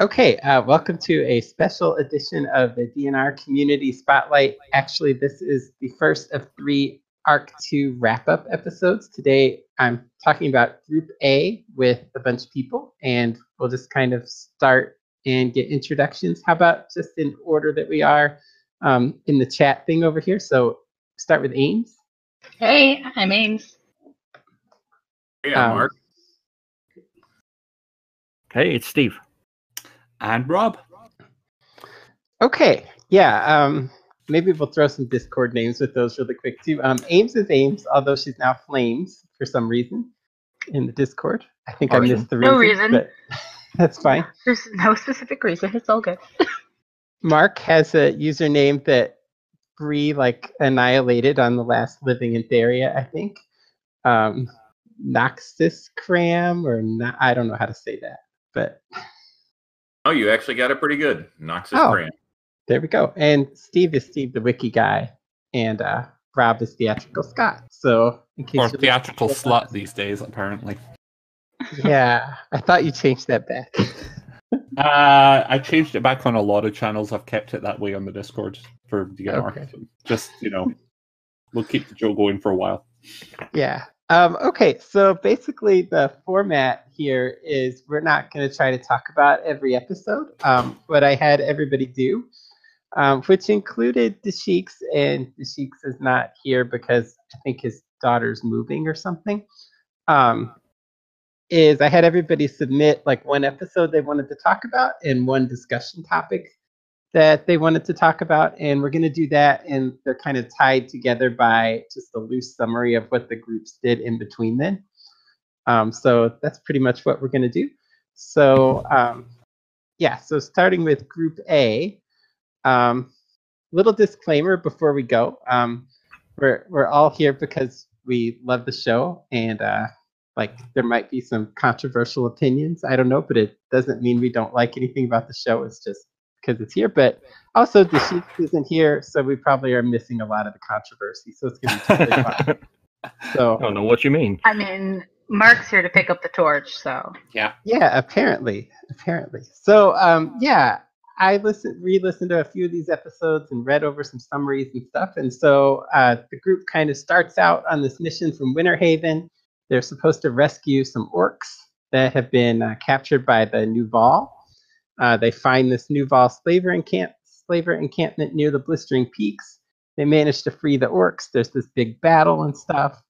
Okay, uh, welcome to a special edition of the DNR Community Spotlight. Actually, this is the first of three ARC 2 wrap up episodes. Today, I'm talking about Group A with a bunch of people, and we'll just kind of start and get introductions. How about just in order that we are um, in the chat thing over here? So, start with Ames. Hey, I'm Ames. Hey, I'm Um, Mark. Hey, it's Steve. And Rob. Okay, yeah. Um, maybe we'll throw some Discord names with those really quick too. Um, Ames is Ames, although she's now Flames for some reason in the Discord. I think I missed the reason. No reason. but that's fine. There's no specific reason. It's all good. Mark has a username that Bree like annihilated on the last Living in Theria, I think. Um, Noxus Cram or not, I don't know how to say that, but Oh, you actually got it pretty good. Noxus Oh. Cram. there we go. And Steve is Steve the Wiki guy, and uh, Rob is Theatrical Scott. So in case Or you're theatrical slut that- these days, apparently. Yeah, I thought you changed that back. Uh, I changed it back on a lot of channels. I've kept it that way on the Discord for DNR. Okay. Just, you know, we'll keep the joke going for a while. Yeah. Um, okay, so basically the format here is we're not going to try to talk about every episode. Um, what I had everybody do, um, which included Dasheiks, and Dasheiks is not here because I think his daughter's moving or something. Um, is I had everybody submit like one episode they wanted to talk about and one discussion topic that they wanted to talk about, and we're going to do that, and they're kind of tied together by just a loose summary of what the groups did in between then. Um, so that's pretty much what we're going to do. So um, yeah, so starting with Group A, um, little disclaimer before we go. Um, we're we're all here because we love the show, and uh, like there might be some controversial opinions. I don't know, but it doesn't mean we don't like anything about the show. It's just because it's here. But also, the sheep isn't here, so we probably are missing a lot of the controversy. So it's going to be totally fine. So I don't know what you mean. I mean, Mark's here to pick up the torch, so Yeah. yeah, apparently, apparently. So um, yeah, I listened, re-listened to a few of these episodes and read over some summaries and stuff. And so uh, the group kind of starts out on this mission from Winter Haven. They're supposed to rescue some orcs that have been uh, captured by the Nuval. Uh, they find this Nuval slaver encamp slaver encampment near the Blistering Peaks. They manage to free the orcs. There's this big battle and stuff.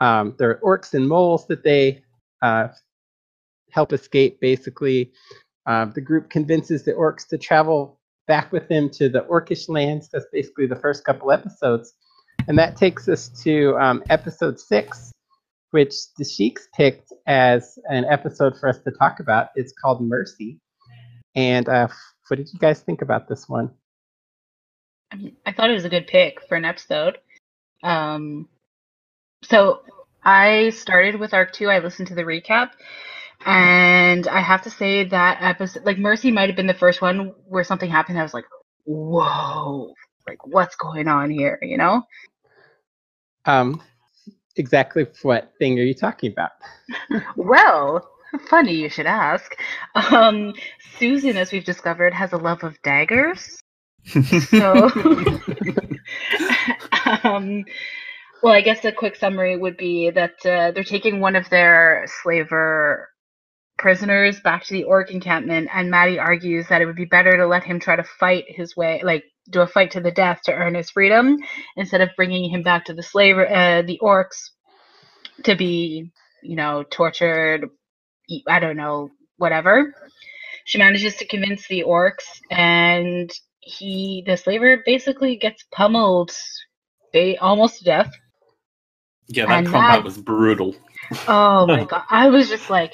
Um, there are orcs and moles that they uh, help escape, basically. Um, the group convinces the orcs to travel back with them to the orcish lands. That's basically the first couple episodes. And that takes us to um, episode six, which the Sheiks picked as an episode for us to talk about. It's called Mercy. And uh, what did you guys think about this one? I, thought it was a good pick for an episode. Um, so I started with Arc Two. I listened to the recap, and I have to say that episode, like Mercy, might have been the first one where something happened. I was like, "Whoa!" Like, what's going on here? You know? Um, exactly what thing are you talking about? Well, funny you should ask. Um, Susan, as we've discovered, has a love of daggers. So, um, well, I guess a quick summary would be that uh, they're taking one of their slaver prisoners back to the orc encampment, and Maddie argues that it would be better to let him try to fight his way, like do a fight to the death to earn his freedom, instead of bringing him back to the slaver, uh, the orcs, to be, you know, tortured. I don't know, whatever. She manages to convince the orcs, and he, the slaver, basically gets pummeled, ba- almost to death. Yeah, that And combat that- was brutal. Oh my god. I was just like,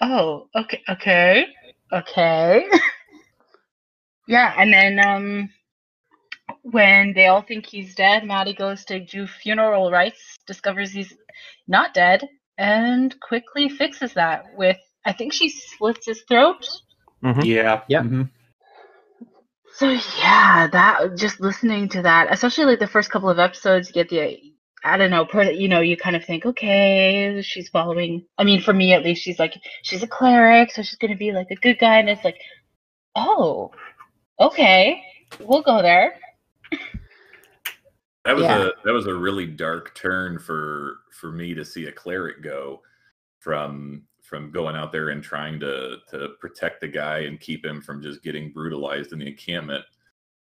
oh, okay, okay, okay. yeah, and then um when they all think he's dead, Maddie goes to do funeral rites, discovers he's not dead, and quickly fixes that with I think she slits his throat. Mhm. Yeah. Yeah. mhm. So yeah, that just listening to that, especially like the first couple of episodes, you get the I don't know, per, you know, you kind of think, okay, she's following. I mean, for me at least, she's like, she's a cleric, so she's going to be like a good guy. And it's like, oh, okay, we'll go there. That was Yeah. a that was a really dark turn for for me to see a cleric go from from going out there and trying to to protect the guy and keep him from just getting brutalized in the encampment,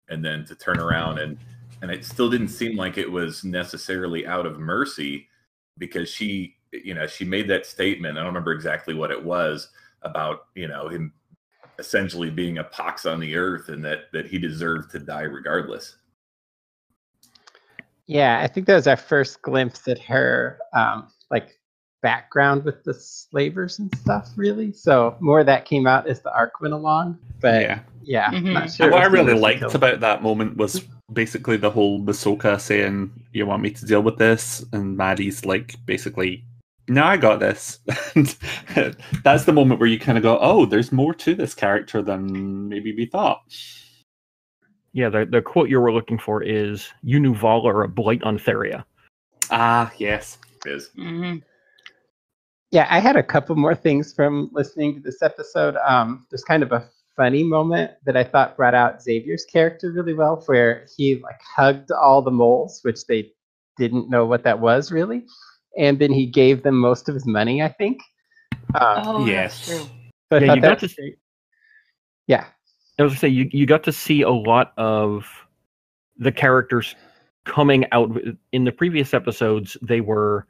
and then to turn around and and it still didn't seem like it was necessarily out of mercy because she you know she made that statement. I don't remember exactly what it was about you know him essentially being a pox on the earth and that that he deserved to die regardless. Yeah, I think that was our first glimpse at her um, like background with the slavers and stuff, really. So more of that came out as the arc went along. But yeah, yeah. Mhm. not sure. What I really liked until- about that moment was basically the whole Masoka saying, "You want me to deal with this?" and Maddie's like, basically, "No, I got this." And that's the moment where you kind of go, "Oh, there's more to this character than maybe we thought." Yeah, the, the quote you were looking for is You Nuval are a blight on Theria. Ah, yes. Is hmm Yeah, I had a couple more things from listening to this episode. Um, there's kind of a funny moment that I thought brought out Xavier's character really well, where he like hugged all the moles, which they didn't know what that was really, and then he gave them most of his money. I think. Um, Oh, Yes. that's true. so I Yeah, thought you got was to- great. Yeah, I was gonna say you, you got to see a lot of the characters coming out in the previous episodes they were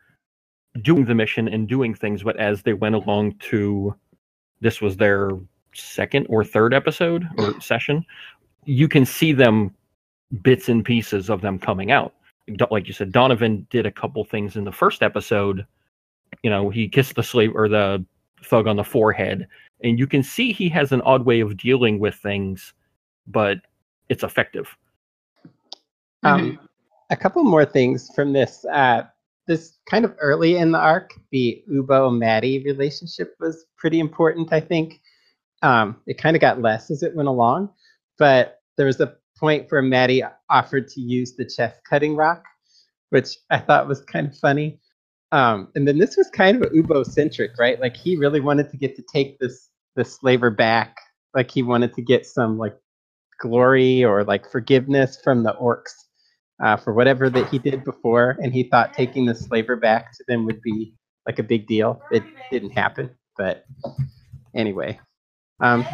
doing the mission and doing things but as they went along to this was their second or third episode or session you can see them bits and pieces of them coming out like you said donovan did a couple things in the first episode you know he kissed the slave or the thug on the forehead and you can see he has an odd way of dealing with things but it's effective Um, a couple more things from this. Uh, this kind of early in the arc, the Ubo Maddie relationship was pretty important. I think um, it kind of got less as it went along, but there was a point where Maddie offered to use the chest cutting rock, which I thought was kind of funny. Um, and then this was kind of Ubo centric, right? Like he really wanted to get to take this this slaver back. Like he wanted to get some like glory or like forgiveness from the orcs uh, for whatever that he did before, and he thought taking the slaver back to them would be like a big deal. It didn't happen, but anyway. Um,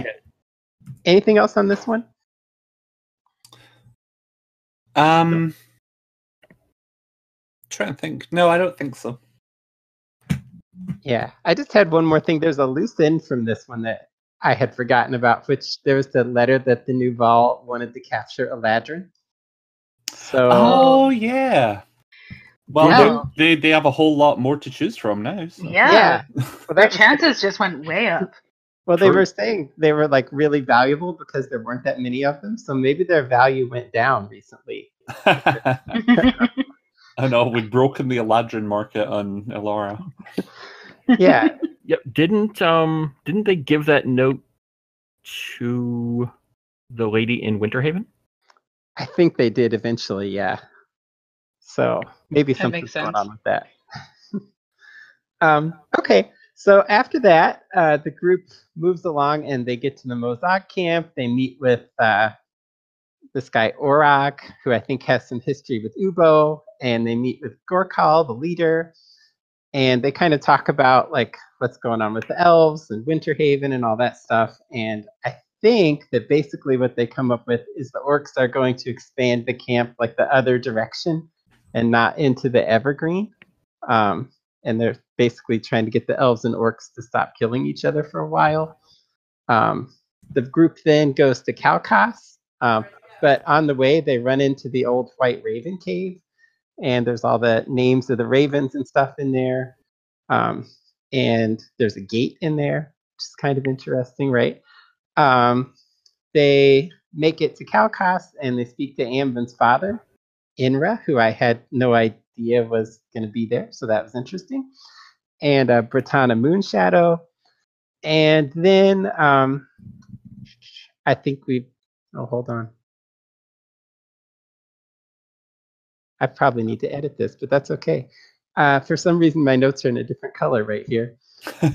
anything else on this one? Um, trying to think. No, I don't think so. Yeah, I just had one more thing. There's a loose end from this one that I had forgotten about, which there was the letter that the Nuval wanted to capture Eladrin. So Oh yeah. Well, Yeah. they they they have a whole lot more to choose from now. So. Yeah. yeah, well, Their chances just went way up. Well, they True. were saying they were like really valuable because there weren't that many of them. So maybe their value went down recently. I know we've broken the Eladrin market on Elara. Yeah, Yep. Didn't um didn't they give that note to the lady in Winterhaven? I think they did eventually. Yeah. So maybe That something's going on with that. um, okay. So after that, uh, the group moves along and they get to the Mozart camp. They meet with uh, this guy Orak, who I think has some history with Ubo, and they meet with Gorkal, the leader, and they kind of talk about like what's going on with the elves and Winterhaven and all that stuff. And I think that basically what they come up with is the orcs are going to expand the camp like the other direction and not into the evergreen. Um, and they're basically trying to get the elves and orcs to stop killing each other for a while. Um, the group then goes to Kalkas, um, but on the way they run into the old White Raven cave, and there's all the names of the ravens and stuff in there. Um, and there's a gate in there, which is kind of interesting, right? Um, they make it to Kalkas and they speak to Amvin's father, Inra, who I had no idea was going to be there, so that was interesting, and uh, Britannia Moonshadow. And then um, I think we. Oh, hold on. I probably need to edit this, but that's okay. Uh, for some reason, my notes are in a different color right here.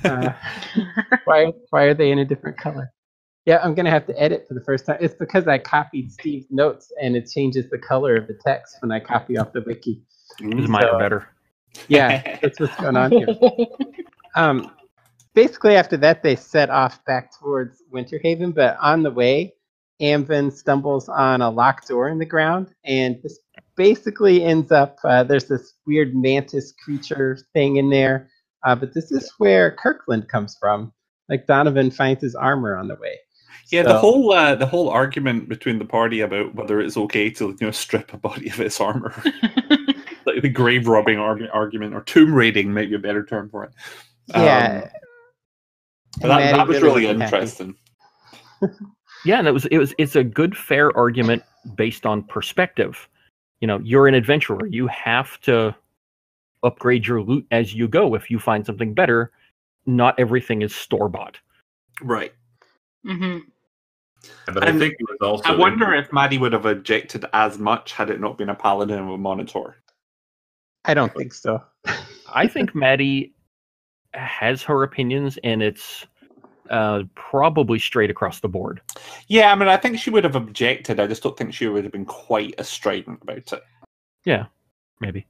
Uh, why, why are they in a different color? Yeah, I'm gonna have to edit for the first time. It's because I copied Steve's notes and it changes the color of the text when I copy off the wiki. Because mine So- better. Yeah, that's what's going on here. Um, basically, after that, they set off back towards Winterhaven, but on the way, Amvin stumbles on a locked door in the ground, and this basically ends up uh, there's this weird mantis creature thing in there. Uh, but this is where Kirkland comes from. Like Donovan finds his armor on the way. Yeah, So- the whole uh, the whole argument between the party about whether it's okay to you know strip a body of its armor, like the grave robbing arg- argument or tomb raiding, might be a better term for it. Yeah, Um, but that, that was really really wasn't happy. interesting. Yeah, and it was it was it's a good fair argument based on perspective. You know, you're an adventurer. You have to upgrade your loot as you go. If you find something better, not everything is store bought. Right. Mm-hmm. But I think it was also. I wonder if Maddie would have objected as much had it not been a paladin of a monitor. I don't think so. I think Maddie has her opinions, and it's uh, probably straight across the board. Yeah, I mean, I think she would have objected. I just don't think she would have been quite as strident about it. Yeah, maybe.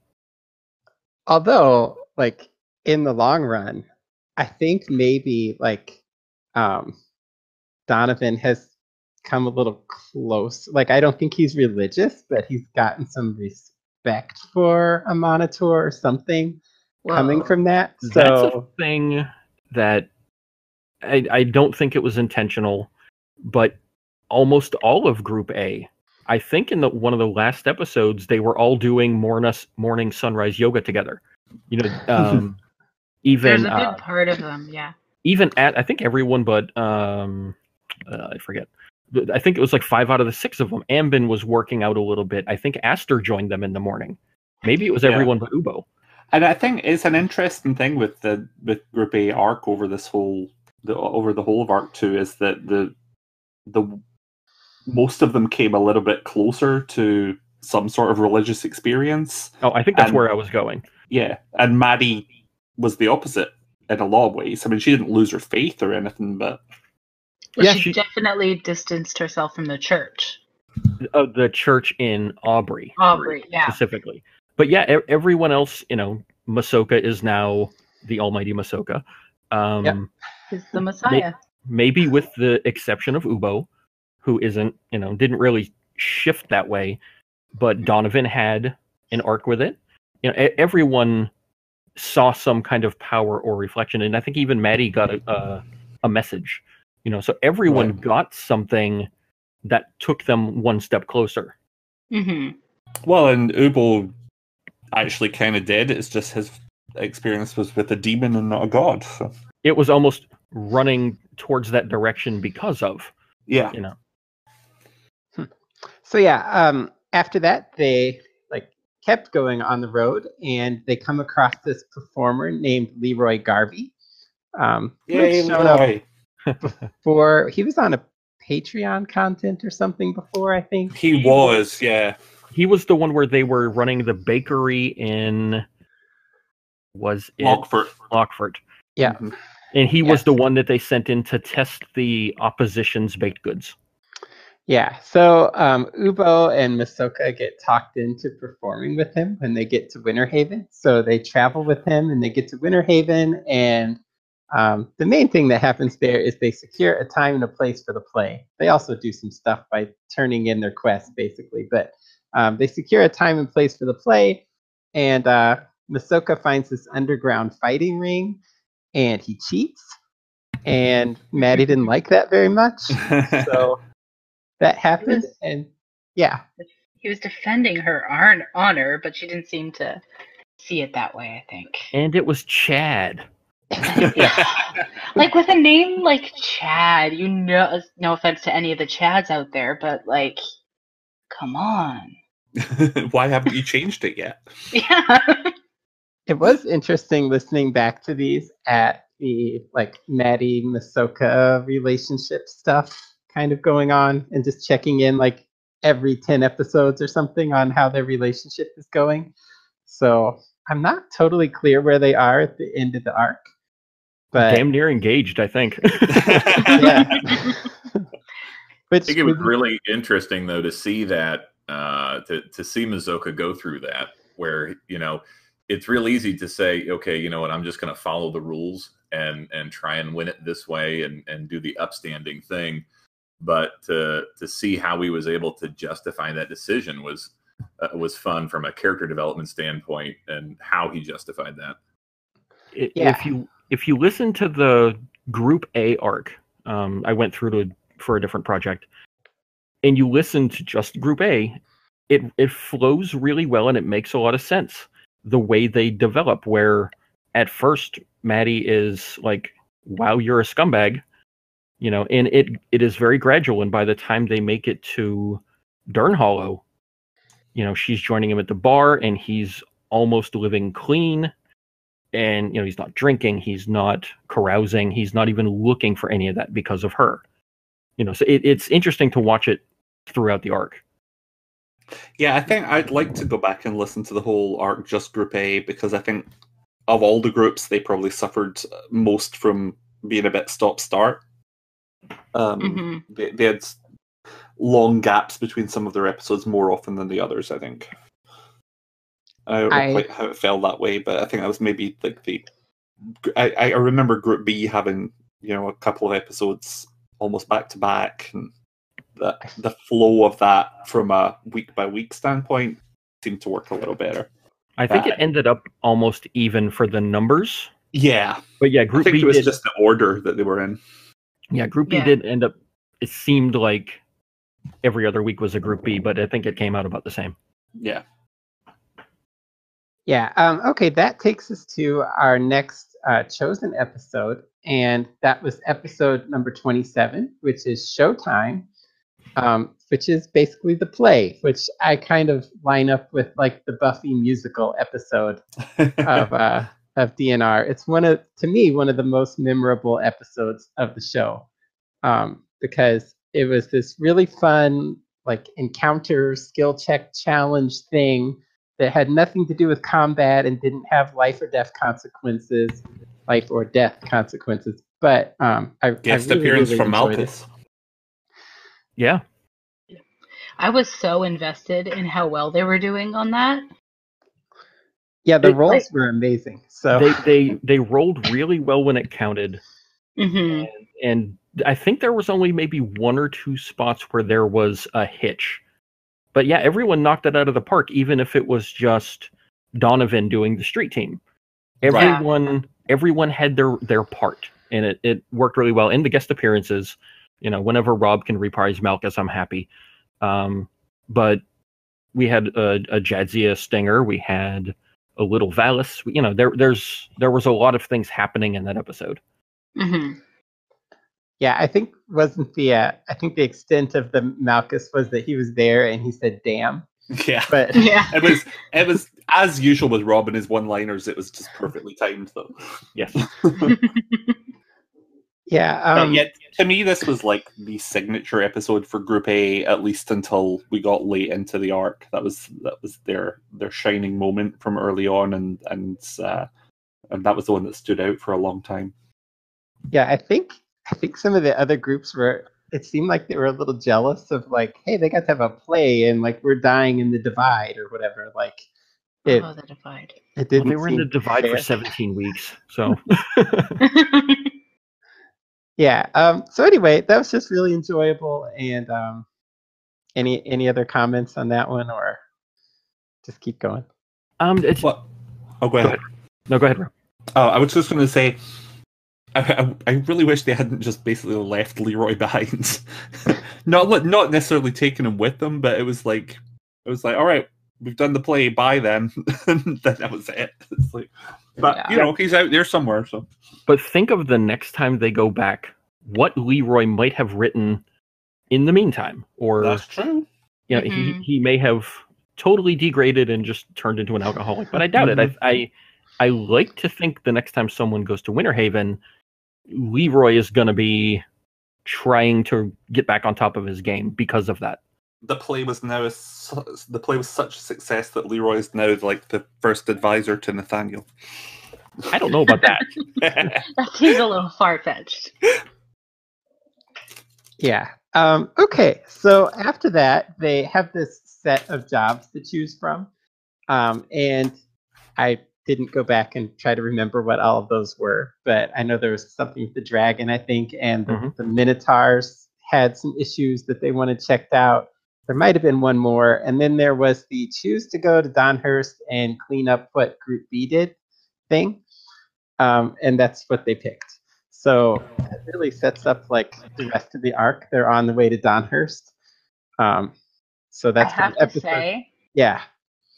although like in the long run i think maybe like um donovan has come a little close like i don't think he's religious but he's gotten some respect for a monitor or something coming from that That's so a thing that I, I don't think it was intentional, but almost all of Group A, I think in the one of the last episodes, they were all doing morning morning sunrise yoga together. You know, um, even There's a uh, part of them, yeah. even at I think everyone but um, uh, I forget. I think it was like five out of the six of them. Amvin was working out a little bit. I think Aster joined them in the morning. Maybe it was Yeah. everyone but Ubo. And I think it's an interesting thing with the with Group A arc over this whole the over the whole of arc two is that the the most of them came a little bit closer to some sort of religious experience. Oh, I think that's And- where I was going. Yeah, and Maddie was the opposite in a lot of ways. I mean, she didn't lose her faith or anything, but Well, Yeah, she, she- definitely distanced herself from the church. uh, the church in Aubrey, Aubrey, yeah. specifically. But yeah, e- everyone else, you know, Masoka is now the Almighty Masoka. Um, Yep. He's the Messiah. Maybe with the exception of Ubo, who isn't, you know, didn't really shift that way. But Donovan had an arc with it. You know, e- everyone saw some kind of power or reflection, and I think even Maddie got a a, a message. You know, so everyone Right. got something that took them one step closer. hmm well, and Ubo actually kind of did. It's just his experience was with a demon and not a god. So it was almost running towards that direction because of yeah, you know so yeah um after that they like kept going on the road and they come across this performer named leroy garvey um Yay, shown up Leroy. For he was on a Patreon content or something before, I think. He was, yeah. he was the one where they were running the bakery in was it Lockford. Lockford. Yeah. Mhm. And he was the one that they sent in to test the opposition's baked goods. Yeah. So um, Ubo and Masoka get talked into performing with him when they get to Winter Haven. So they travel with him and they get to Winter Haven. And um, the main thing that happens there is they secure a time and a place for the play. They also do some stuff by turning in their quests, basically. But um, they secure a time and place for the play. And uh, Masoka finds this underground fighting ring and he cheats. And Maddie didn't like that very much. So that happened. And yeah. He was defending her honor, but she didn't seem to see it that way, I think. And it was Chad. like with a name like Chad, you know, no offense to any of the Chads out there, but like, come on. Why haven't you changed it yet? Yeah. It was interesting listening back to these at the like Maddie Masoka relationship stuff kind of going on and just checking in like every 10 episodes or something on how their relationship is going. So I'm not totally clear where they are at the end of the arc. But Damn near engaged, I think. yeah. I think it was was- really interesting though to see that uh, to to see Masoka go through that, where you know it's real easy to say, okay, you know what, I'm just going to follow the rules and and try and win it this way and and do the upstanding thing, but to to see how he was able to justify that decision was uh, was fun from a character development standpoint and how he justified that. Yeah. If you if you listen to the Group A arc, um, I went through to for a different project, and you listen to just Group A, it it flows really well and it makes a lot of sense the way they develop. Where at first Maddie is like, "Wow, you're a scumbag," you know, and it it is very gradual. And by the time they make it to Dern Hollow, you know, she's joining him at the bar, and he's almost living clean and you know he's not drinking he's not carousing he's not even looking for any of that because of her you know so it, it's interesting to watch it throughout the arc Yeah, I think I'd like to go back and listen to the whole arc just Group A because I think of all the groups, they probably suffered most from being a bit stop start. Um, Mhm. they, they had long gaps between some of their episodes more often than the others. I think. I don't know I- quite how it felt that way, but I think that was maybe like the. I, I remember Group B having you know a couple of episodes almost back to back, and the the flow of that from a week by week standpoint seemed to work a little better. i think it ended up almost even for the numbers Yeah, but yeah I group think b it was did just the order that they were in. yeah group b Yeah. did end up it seemed like every other week was a group b but i think it came out about the same Yeah. Yeah. Um, okay, that takes us to our next uh, chosen episode, and that was episode number 27, which is Showtime, um, which is basically the play, which I kind of line up with like the Buffy musical episode of uh, of DNR. It's one of, to me, one of the most memorable episodes of the show um, because it was this really fun, like encounter skill check challenge thing that had nothing to do with combat and didn't have life or death consequences, life or death consequences. But um, I, Guest I really, appearance really from enjoyed it. Malchus. yeah I was so invested in how well they were doing on that. Yeah, the It- roles like- were amazing. So they they they rolled really well when it counted hmm and I think there was only maybe one or two spots where there was a hitch. But yeah, everyone knocked it out of the park, even if it was just Donovan doing the street team. Right. Everyone everyone had their their part and it, it worked really well. In the guest appearances, you know, whenever Rob can reprise Malchus, I'm happy. Um, but we had a, a Jadzia Stinger, we had a little Valis. You know, there there's there was a lot of things happening in that episode. hmm yeah, I think wasn't the uh, I think the extent of the Malchus was that he was there and he said "damn," Yeah. but Yeah. It was it was as usual with Rob and his one liners, it was just perfectly timed though. Yes. yeah, um, yet to me this was like the signature episode for Group A, at least until we got late into the arc. That was that was their their shining moment from early on and and uh and that was the one that stood out for a long time. yeah, I think I think some of the other groups were. It seemed like they were a little jealous of like, hey, they got to have a play and like we're dying in the divide or whatever. Like it, oh, the divide. it didn't. they were in the seem divide for 17 weeks. So Yeah. Um, so anyway, that was just really enjoyable. And um, any any other comments on that one, or just keep going? um it's What? Oh, go ahead. no go ahead. Rob. Oh, I was just going to say, I, I, I really wish they hadn't just basically left Leroy behind. not not necessarily taken him with them, but it was like it was like, all right, we've done the play. Bye then. and then that was it. It's like, but Yeah. you know, he's out there somewhere. So But think of the next time they go back, what Leroy might have written in the meantime, or that's true. you know, Mhm. he he may have totally degraded and just turned into an alcoholic. But I doubt it. I, I I like to think the next time someone goes to Winter Haven, Leroy is going to be trying to get back on top of his game because of that. the play was now a, su- the play was such a success that Leroy is now like the first advisor to Nathaniel. I don't know about that. That seems a little far fetched. Yeah. Um, okay. So after that, they have this set of jobs to choose from. Um, and I didn't go back and try to remember what all of those were, but I know there was something with the dragon, I think, and the, Mhm. the Minotaurs had some issues that they wanted checked out. There might have been one more. And then there was the choose to go to Donhurst and clean up what Group B did thing. Um, and that's what they picked. So it really sets up like the rest of the arc. They're on the way to Donhurst. Um, so that's I have to episode- say, yeah.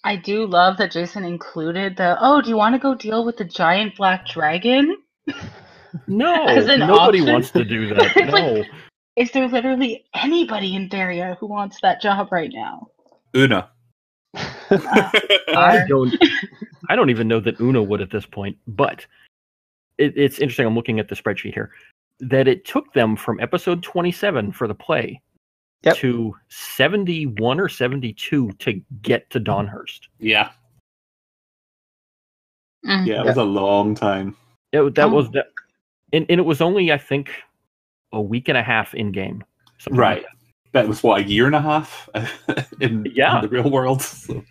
I do love that Jason included the. Oh, do you want to go deal with the giant black dragon? No, As nobody option? wants to do that. It's like- No. Is there literally anybody in Daria who wants that job right now? Una. I don't. I don't even know that Una would at this point. But it, it's interesting. I'm looking at the spreadsheet here. That it took them from episode 27 for the play Yep. to 71 or 72 to get to Donhurst. yeah, Mm. yeah, it was a long time. It, that Oh. was that, and, and it was only I think a week and a half in game. something like Right. That was what a year and a half in, Yeah. in the real world. So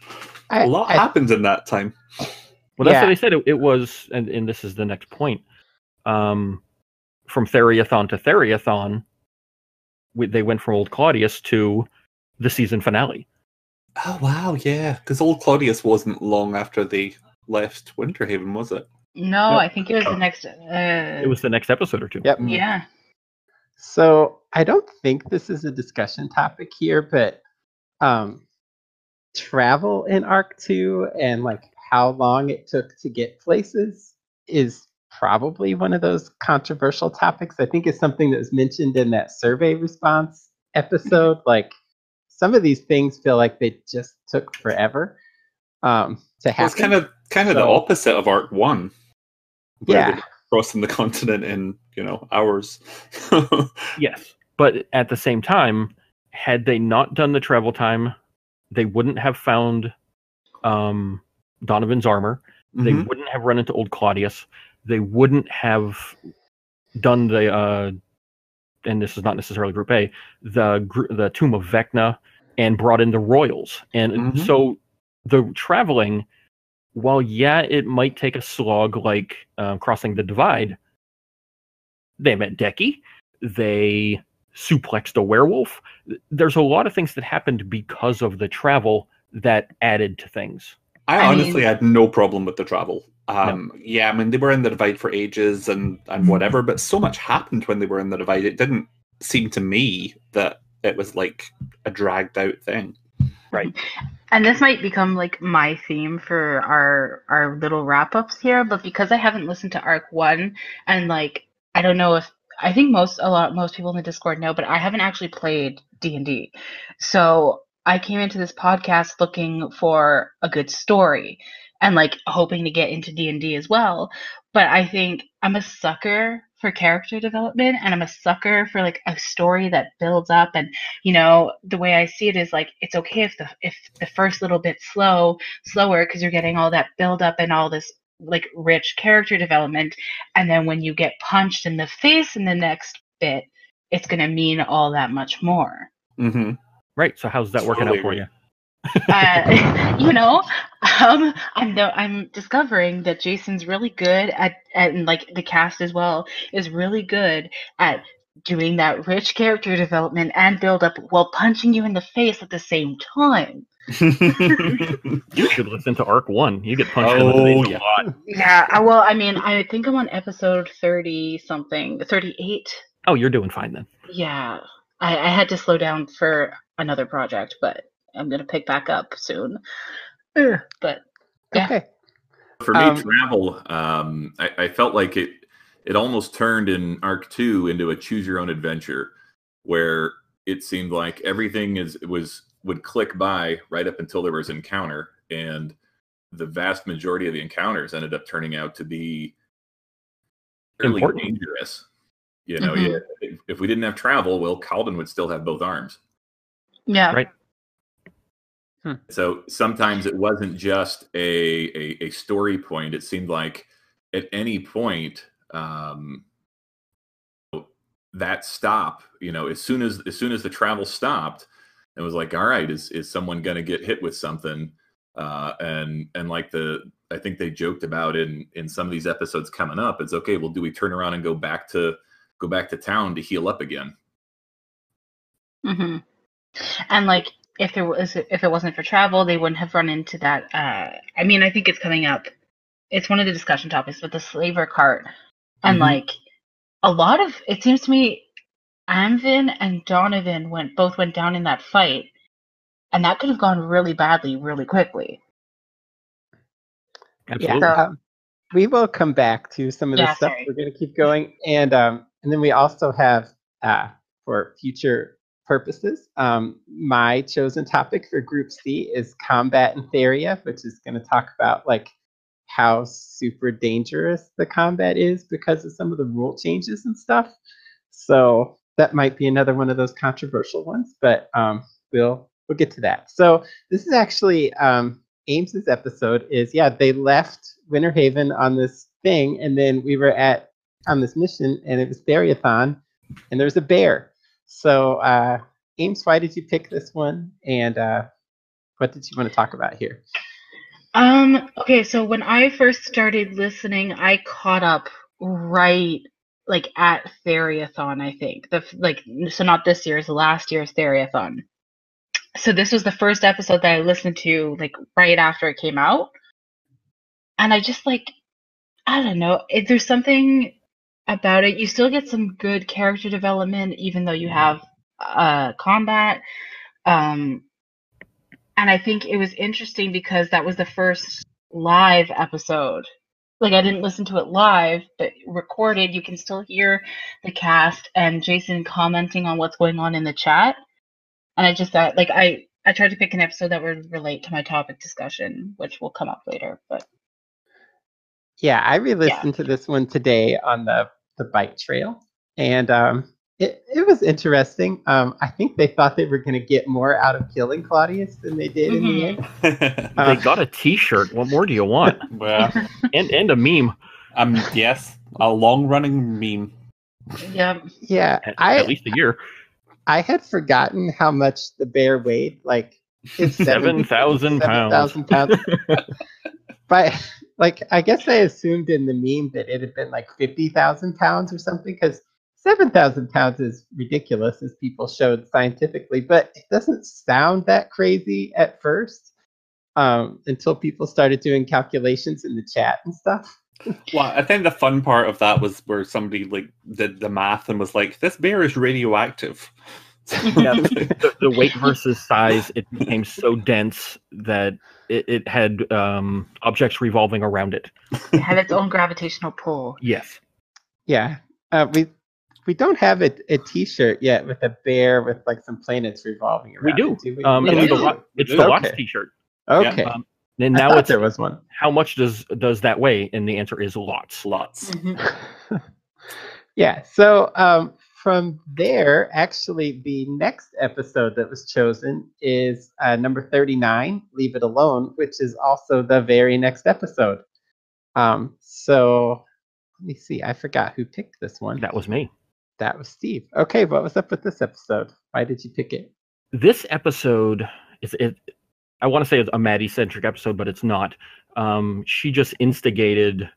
I, a lot I- happened in that time. Well, that's Yeah. what they said. It, it was, and, and this is the next point. Um, from Theriathon to Theriathon, we, they went from Old Claudius to the season finale. Oh wow, yeah, because old Claudius wasn't long after they left Winterhaven, was it? No, Yep. I think it was the next. Uh, It was the next episode or two. Yep. Yeah. So I don't think this is a discussion topic here, but um, travel in Arc Two and like how long it took to get places is probably one of those controversial topics. I think it's something that was mentioned in that survey response episode. Like some of these things feel like they just took forever um, to Well, happen. it's kind of kind of the opposite of Arc One. yeah. crossing the continent in you know hours. Yes, but at the same time, had they not done the travel time, they wouldn't have found um, Donovan's armor. They Mhm. wouldn't have run into Old Claudius. They wouldn't have done the, uh, and this is not necessarily Group A, the the Tomb of Vecna, and brought in the Royals. And Mhm. so the traveling, while yeah, it might take a slog like uh, crossing the Divide. They met Decky. They suplexed a werewolf. There's a lot of things that happened because of the travel that added to things. I, I honestly mean- had no problem with the travel. Um, Yeah, I mean they were in the divide for ages and and whatever, but so much happened when they were in the divide. It didn't seem to me that it was like a dragged out thing. Right. And this might become like my theme for our our little wrap ups here, but because I haven't listened to Arc One and like I don't know if I think most a lot most people in the Discord know, but I haven't actually played D and D, so I came into this podcast looking for a good story and like hoping to get into D and D as well. But I think I'm a sucker for character development, and I'm a sucker for like a story that builds up. And you know the way i see it is like it's okay if the if the first little bit slow slower because you're getting all that build up and all this like rich character development. And then when you get punched in the face in the next bit it's going to mean all that much more. Hmm Right. So how's that working out for you? uh, you know um i'm no, i'm discovering that jason's really good at, at and like the cast as well is really good at doing that rich character development and build up while punching you in the face at the same time You should listen to Arc One. You get punched in Oh, the face yeah. a lot. yeah uh, well i mean i think i'm on episode 30 something 38 Oh, you're doing fine then. yeah I, I had to slow down for another project but i'm gonna pick back up soon Ugh, but Yeah. Okay. For me, Um, travel, um, I, I felt like it it almost turned in Arc Two into a choose your own adventure, where it seemed like everything is was would click by right up until there was encounter, and the vast majority of the encounters ended up turning out to be fairly Important. dangerous. You know, Mhm. yeah, if, if we didn't have travel, well, Calden would still have both arms. yeah Right. Hmm. So sometimes it wasn't just a, a a story point. It seemed like at any point um, that stop, you know, as soon as as soon as the travel stopped, it was like, all right, is is someone going to get hit with something? Uh, and and like the I think they joked about in in some of these episodes coming up. It's okay. Well, do we turn around and go back to go back to town to heal up again? hmm And like, if there was, if it wasn't for travel, they wouldn't have run into that. Uh, I mean, I think it's coming up. It's one of the discussion topics with the slaver cart, and Mhm. like, a lot of it seems to me, Amvin and Donovan went both went down in that fight, and that could have gone really badly really quickly. Absolutely. So- Um, we will come back to some of the Yeah, stuff. sorry. We're going to keep going, and um, and then we also have uh, for future purposes, um, my chosen topic for Group C is combat in Theria, which is going to talk about like how super dangerous the combat is because of some of the rule changes and stuff. So that might be another one of those controversial ones, but um, we'll we'll get to that. So this is actually um, Ames's episode. Is yeah, they left Winter Haven on this thing, and then we were at on this mission, and it was Theriathon, and there was a bear. So uh, Ames, why did you pick this one, and uh, what did you want to talk about here? Um, okay, so when I first started listening, I caught up right like at Theriathon, I think. The like so not this year's, last year's Theriathon. So this was the first episode that I listened to like right after it came out. And I just like I don't know, it, there's something about it. You still get some good character development even though you have uh combat. Um and I think it was interesting because that was the first live episode. Like I didn't listen to it live, but recorded, you can still hear the cast and Jason commenting on what's going on in the chat. And I just thought, like, I I tried to pick an episode that would relate to my topic discussion, which will come up later. But Yeah, I re-listened to this one today on the the bike trail, and um, it it was interesting. Um, I think they thought they were going to get more out of killing Claudius than they did in the end. Uh, they got a T-shirt. What more do you want? well, and and a meme. um, yes, a long running meme. yeah, Yeah, At, I at least a year. I had forgotten how much the bear weighed. Like it's Seven thousand pounds. 7,000 pounds. but like I guess I assumed in the meme that it had been like fifty thousand pounds or something because seven thousand pounds is ridiculous as people showed scientifically, but it doesn't sound that crazy at first um, until people started doing calculations in the chat and stuff. Well, I think the fun part of that was where somebody like did the math and was like, "This bear is radioactive." Yeah, the, the weight versus size, it became so dense that it, it had um, objects revolving around it. it had its own gravitational pull. Yes. Yeah, uh, we we don't have a, a T-shirt yet with a bear with like some planets revolving around. We do. it, do we? Um, We it's do. the, Lo- it's We the do. Lots Okay. T-shirt. okay. Um, and now thought it's there was one. how much does does that weigh? And the answer is lots. Lots. Mhm. yeah so um, from there actually the next episode that was chosen is uh, number 39 leave it alone which is also the very next episode um, so let me see i forgot who picked this one That was me. that was steve okay what was up with this episode why did you pick it This episode is it. I want to say it's a Maddie centric episode, but it's not. Um, she just instigated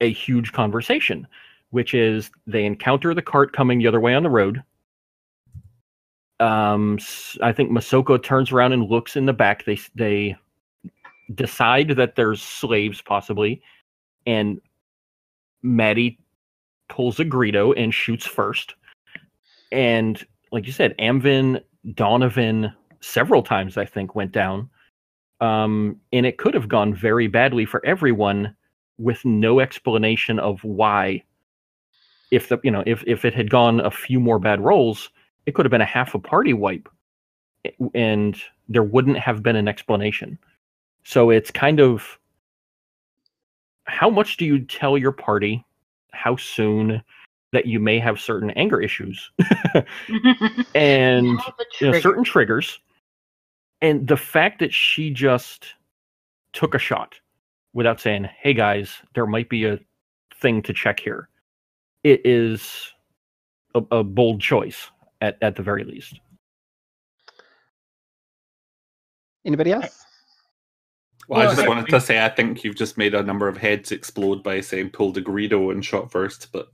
a huge conversation, which is they encounter the cart coming the other way on the road. Um, I think Masoka turns around and looks in the back. They they decide that there's slaves possibly, and Maddie pulls a Greedo and shoots first. And like you said, Amvin, Donovan, several times I think went down. Um, and it could have gone very badly for everyone with no explanation of why. If the you know if if it had gone a few more bad rolls, it could have been a half a party wipe, and there wouldn't have been an explanation. So it's kind of how much do you tell your party? How soon that you may have certain anger issues and you know, certain triggers and the fact that she just took a shot without saying, "Hey guys, there might be a thing to check here," it is a, a bold choice at at the very least. Anybody else? Well, Well, I just wanted to say I think you've just made a number of heads explode by saying pull de Greedo and shot first, but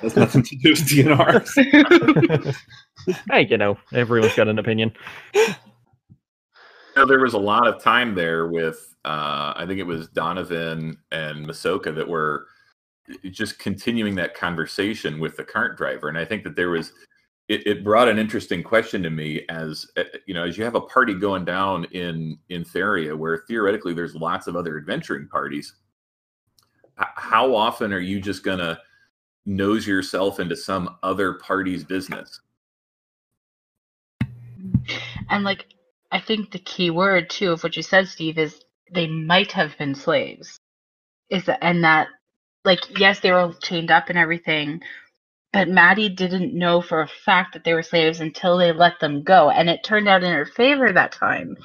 that's nothing to do with DNRs. Hey, you know, everyone's got an opinion. You know, there was a lot of time there with uh, I think it was Donovan and Masoka that were just continuing that conversation with the cart driver, and I think that there was it, it brought an interesting question to me as uh, you know as you have a party going down in in Theria where theoretically there's lots of other adventuring parties. How often are you just gonna nose yourself into some other party's business? and like, I think the key word too of what you said, Steve, is they might have been slaves. Is that and that, like, yes, they were chained up and everything, but Maddie didn't know for a fact that they were slaves until they let them go, and it turned out in her favor that time.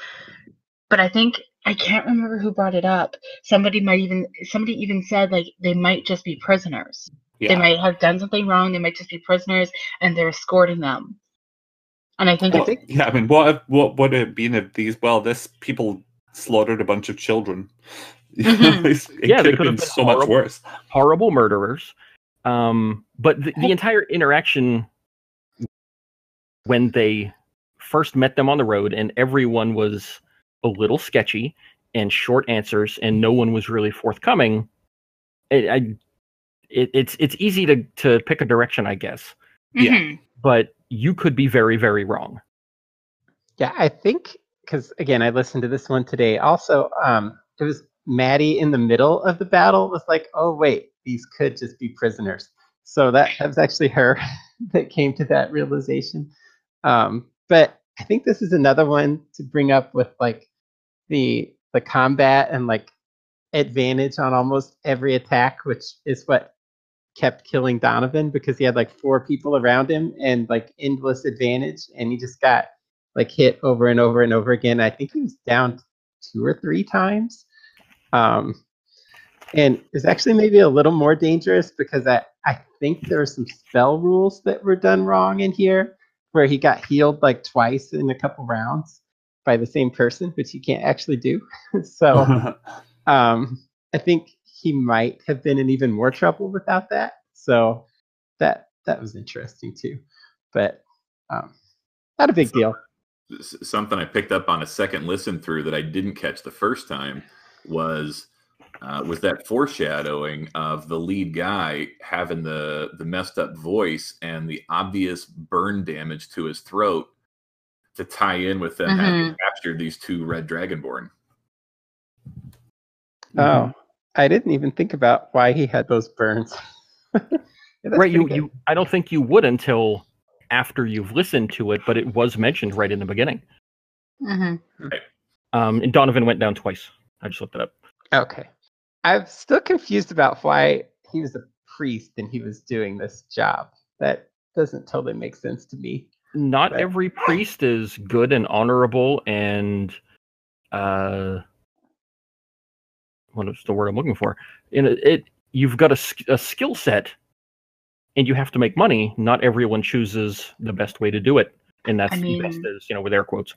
But I think I can't remember who brought it up. Somebody might even somebody even said like they might just be prisoners. Yeah. They might have done something wrong. They might just be prisoners, and they're escorting them. And I think Well, it's yeah, I mean, what if- what would it have been if these? Well, this people slaughtered a bunch of children. Mhm. it Yeah, could they have could been have been so much worse. Horrible murderers. Um, but the, the entire interaction when they first met them on the road, and everyone was a little sketchy and short answers, and no one was really forthcoming. It, I, it, it's it's easy to to pick a direction, I guess, yeah. Mhm. but you could be very very wrong. Yeah, I think because again, I listened to this one today. Also, um, it was Maddie in the middle of the battle was like, "Oh wait, these could just be prisoners." So that, that was actually her that came to that realization. Um, but I think this is another one to bring up with like the the combat and like advantage on almost every attack, which is what kept killing Donovan because he had like four people around him and like endless advantage, and he just got like hit over and over and over again. I think he was down two or three times. Um, and it's actually maybe a little more dangerous because I, I think there were some spell rules that were done wrong in here where he got healed like twice in a couple rounds by the same person, which you can't actually do. so um, I think he might have been in even more trouble without that. So that that was interesting too. But um, not a big deal. something I picked up on a second listen through that I didn't catch the first time was uh, was that foreshadowing of the lead guy having the the messed up voice and the obvious burn damage to his throat to tie in with them having captured these two red dragonborn. Oh, I didn't even think about why he had those burns. Yeah, right? You good. you I don't think you would until after you've listened to it, but it was mentioned right in the beginning. Mhm. Um, and Donovan went down twice. I just looked it up. Okay. I'm still confused about why he was a priest and he was doing this job. That doesn't totally make sense to me. Not Right. every priest is good and honorable and uh what is the word I'm looking for? In it, it you've got a, a skill set and you have to make money. Not everyone chooses the best way to do it. And that's I the best is, you know, with air quotes.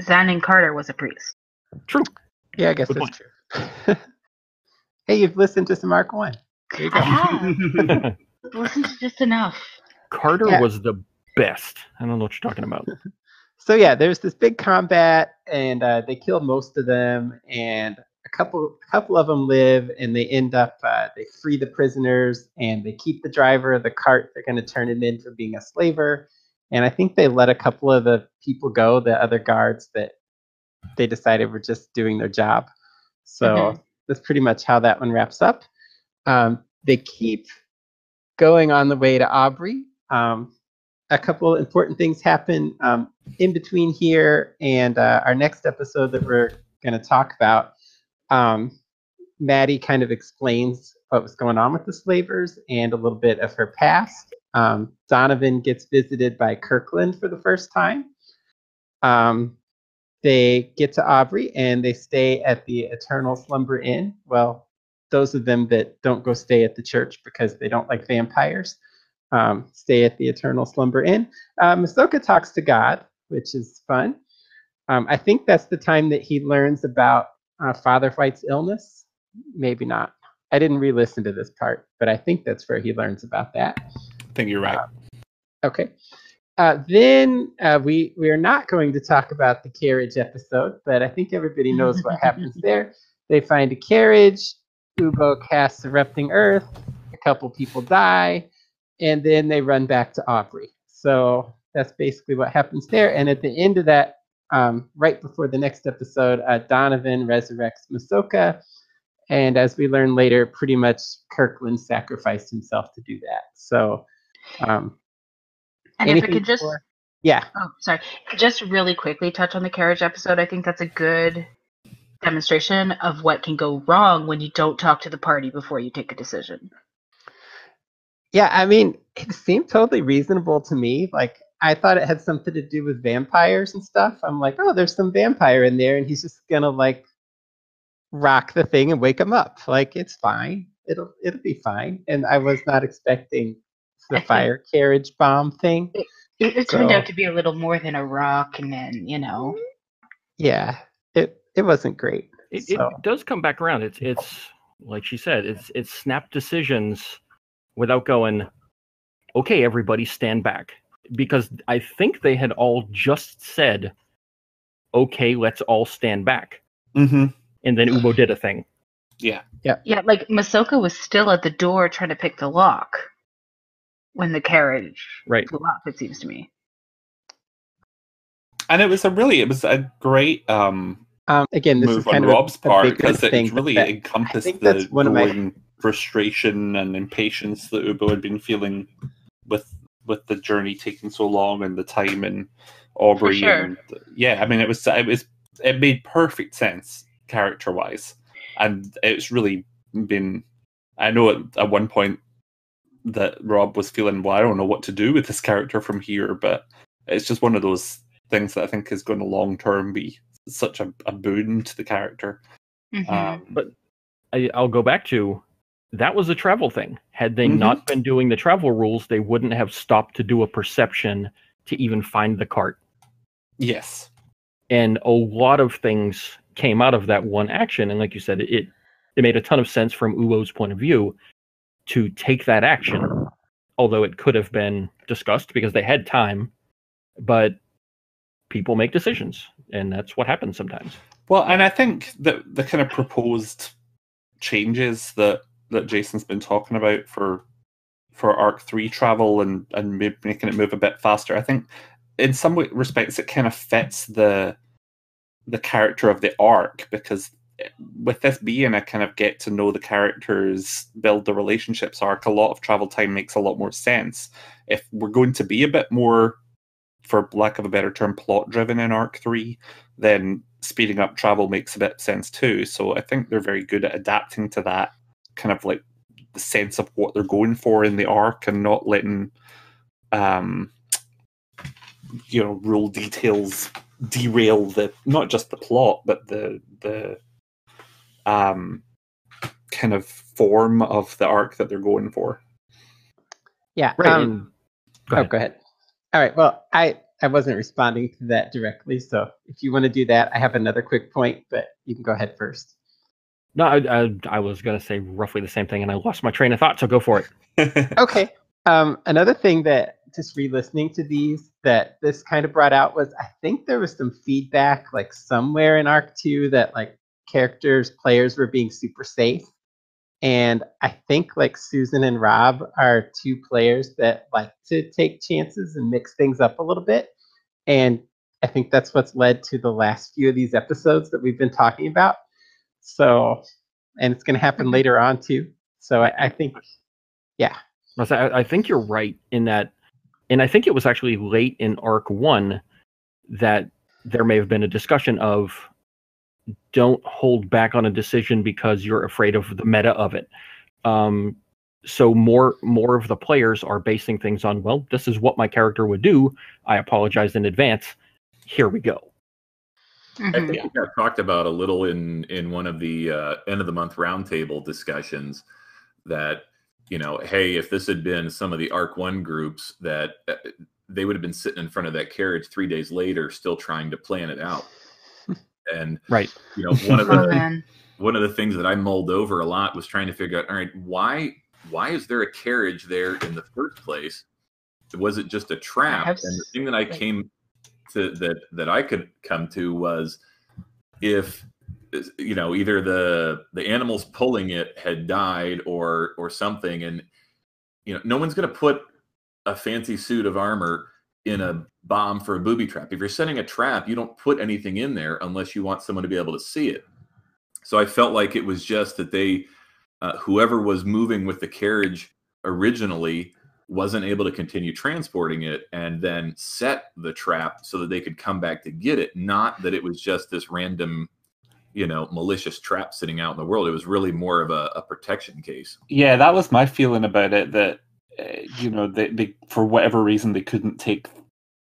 Xanon Carter was a priest. True. Yeah, I guess Good that's true. hey, you've listened to some Arc One. There you I have listened to just enough. Carter Yeah. was the best. I don't know what you're talking about. So yeah, there's this big combat, and uh, they kill most of them, and a couple, a couple of them live, and they end up, uh, they free the prisoners, and they keep the driver of the cart. They're going to turn him in for being a slaver, and I think they let a couple of the people go, the other guards that they decided were just doing their job. So Mhm. that's pretty much how that one wraps up. Um, they keep going on the way to Aubrey. Um, a couple important things happen um, in between here and uh, our next episode that we're going to talk about. Um, Maddie kind of explains what was going on with the slavers and a little bit of her past. Um, Donovan gets visited by Kirkland for the first time. Um, they get to Aubrey and they stay at the Eternal Slumber Inn. Well, those of them that don't go stay at the church because they don't like vampires um, stay at the Eternal Slumber Inn. Uh, Masoka talks to God, which is fun. Um, I think that's the time that he learns about uh, Father White's illness. Maybe not. I didn't re-listen to this part, but I think that's where he learns about that. I think you're right. Okay. Uh, then uh, we we are not going to talk about the carriage episode, but I think everybody knows what happens there. They find a carriage. Ubo casts erupting earth. A couple people die, and then they run back to Aubrey. So that's basically what happens there. And at the end of that, um, right before the next episode, uh, Donovan resurrects Masoka, and as we learn later, pretty much Kirkland sacrificed himself to do that. So. Um, And if I could just, for- yeah, oh, sorry, just really quickly touch on the carriage episode. I think that's a good demonstration of what can go wrong when you don't talk to the party before you take a decision. Yeah, I mean, it seemed totally reasonable to me. Like, I thought it had something to do with vampires and stuff. I'm like, oh, there's some vampire in there, and he's just gonna like rock the thing and wake him up. Like, it's fine. It'll it'll be fine. And I was not expecting the fire carriage bomb thing. It, it turned So- out to be a little more than a rock, and then you know, Yeah, it it wasn't great. It, So- it does come back around. It's it's like she said. It's it's snap decisions without going. Okay, everybody, stand back because I think they had all just said, "Okay, let's all stand back," Mm-hmm. and then Ubo did a thing. Yeah, Yeah. yeah, like Masoka was still at the door trying to pick the lock when the carriage Right. flew up. It seems to me. And it was a really, it was a great um, Um, again, this is move on of Rob's a part because it really that- encompassed the one of my- growing frustration and impatience that Ubo had been feeling with with the journey taking so long and the time and Aubrey sure. and yeah, I mean it was it was it made perfect sense character wise, and it's really been. I know at, at one point that Rob was feeling well, I don't know what to do with this character from here, but it's just one of those things that I think is going to long term be such a, a boon to the character. Mhm. Um, But- I, I'll go back to that was a travel thing. Had they Mhm. not been doing the travel rules, they wouldn't have stopped to do a perception to even find the cart. yes, and a lot of things came out of that one action and like you said it it made a ton of sense from Ubo's point of view to take that action although it could have been discussed because they had time but people make decisions and that's what happens sometimes. Well, and I think that the kind of proposed changes that that Jason's been talking about for for Arc Three travel and and making it move a bit faster, I think in some respects it kind of fits the the character of the arc because with this being a kind of get to know the characters, build the relationships arc, a lot of travel time makes a lot more sense. If we're going to be a bit more, for lack of a better term, plot driven in Arc Three, then speeding up travel makes a bit of sense too. So I think they're very good at adapting to that kind of like the sense of what they're going for in the arc and not letting um you know rule details derail the not just the plot but the the um kind of form of the arc that they're going for. Yeah. right um, and go oh, ahead. go ahead. All right. Well, I I wasn't responding to that directly, so if you want to do that, I have another quick point, but you can go ahead first. no I, I, I was going to say roughly the same thing and i lost my train of thought so go for it Okay. Um, another thing that just re-listening to these that this kind of brought out was I think there was some feedback like somewhere in Arc Two that like characters players were being super safe, and I think like Susan and Rob are two players that like to take chances and mix things up a little bit, and I think that's what's led to the last few of these episodes that we've been talking about. So, and it's going to happen later on too. So I, I think, yeah. I, think you're right in that, and I think it was actually late in arc one that there may have been a discussion of don't hold back on a decision because you're afraid of the meta of it. Um, so more more of the players are basing things on well, this is what my character would do. I apologize in advance. Here we go. I Mhm. think we got talked about a little in in one of the uh, end of the month roundtable discussions that you know, hey, if this had been some of the Arc One groups, that uh, they would have been sitting in front of that carriage three days later, still trying to plan it out. And Right. you know, one of Oh, the man. one of the things that I mulled over a lot was trying to figure out, all right, why why is there a carriage there in the first place? Was it just a trap? have And the thing that I came to that that I could come to was if you know either the the animals pulling it had died or or something and you know no one's going to put a fancy suit of armor in a bomb for a booby trap. If you're setting a trap you don't put anything in there unless you want someone to be able to see it. So i felt like it was just that they uh, whoever was moving with the carriage originally wasn't able to continue transporting it and then set the trap so that they could come back to get it. Not that it was just this random you know malicious trap sitting out in the world. It was really more of a, a protection case. Yeah, that was my feeling about it. That uh, you know, they, they for whatever reason they couldn't take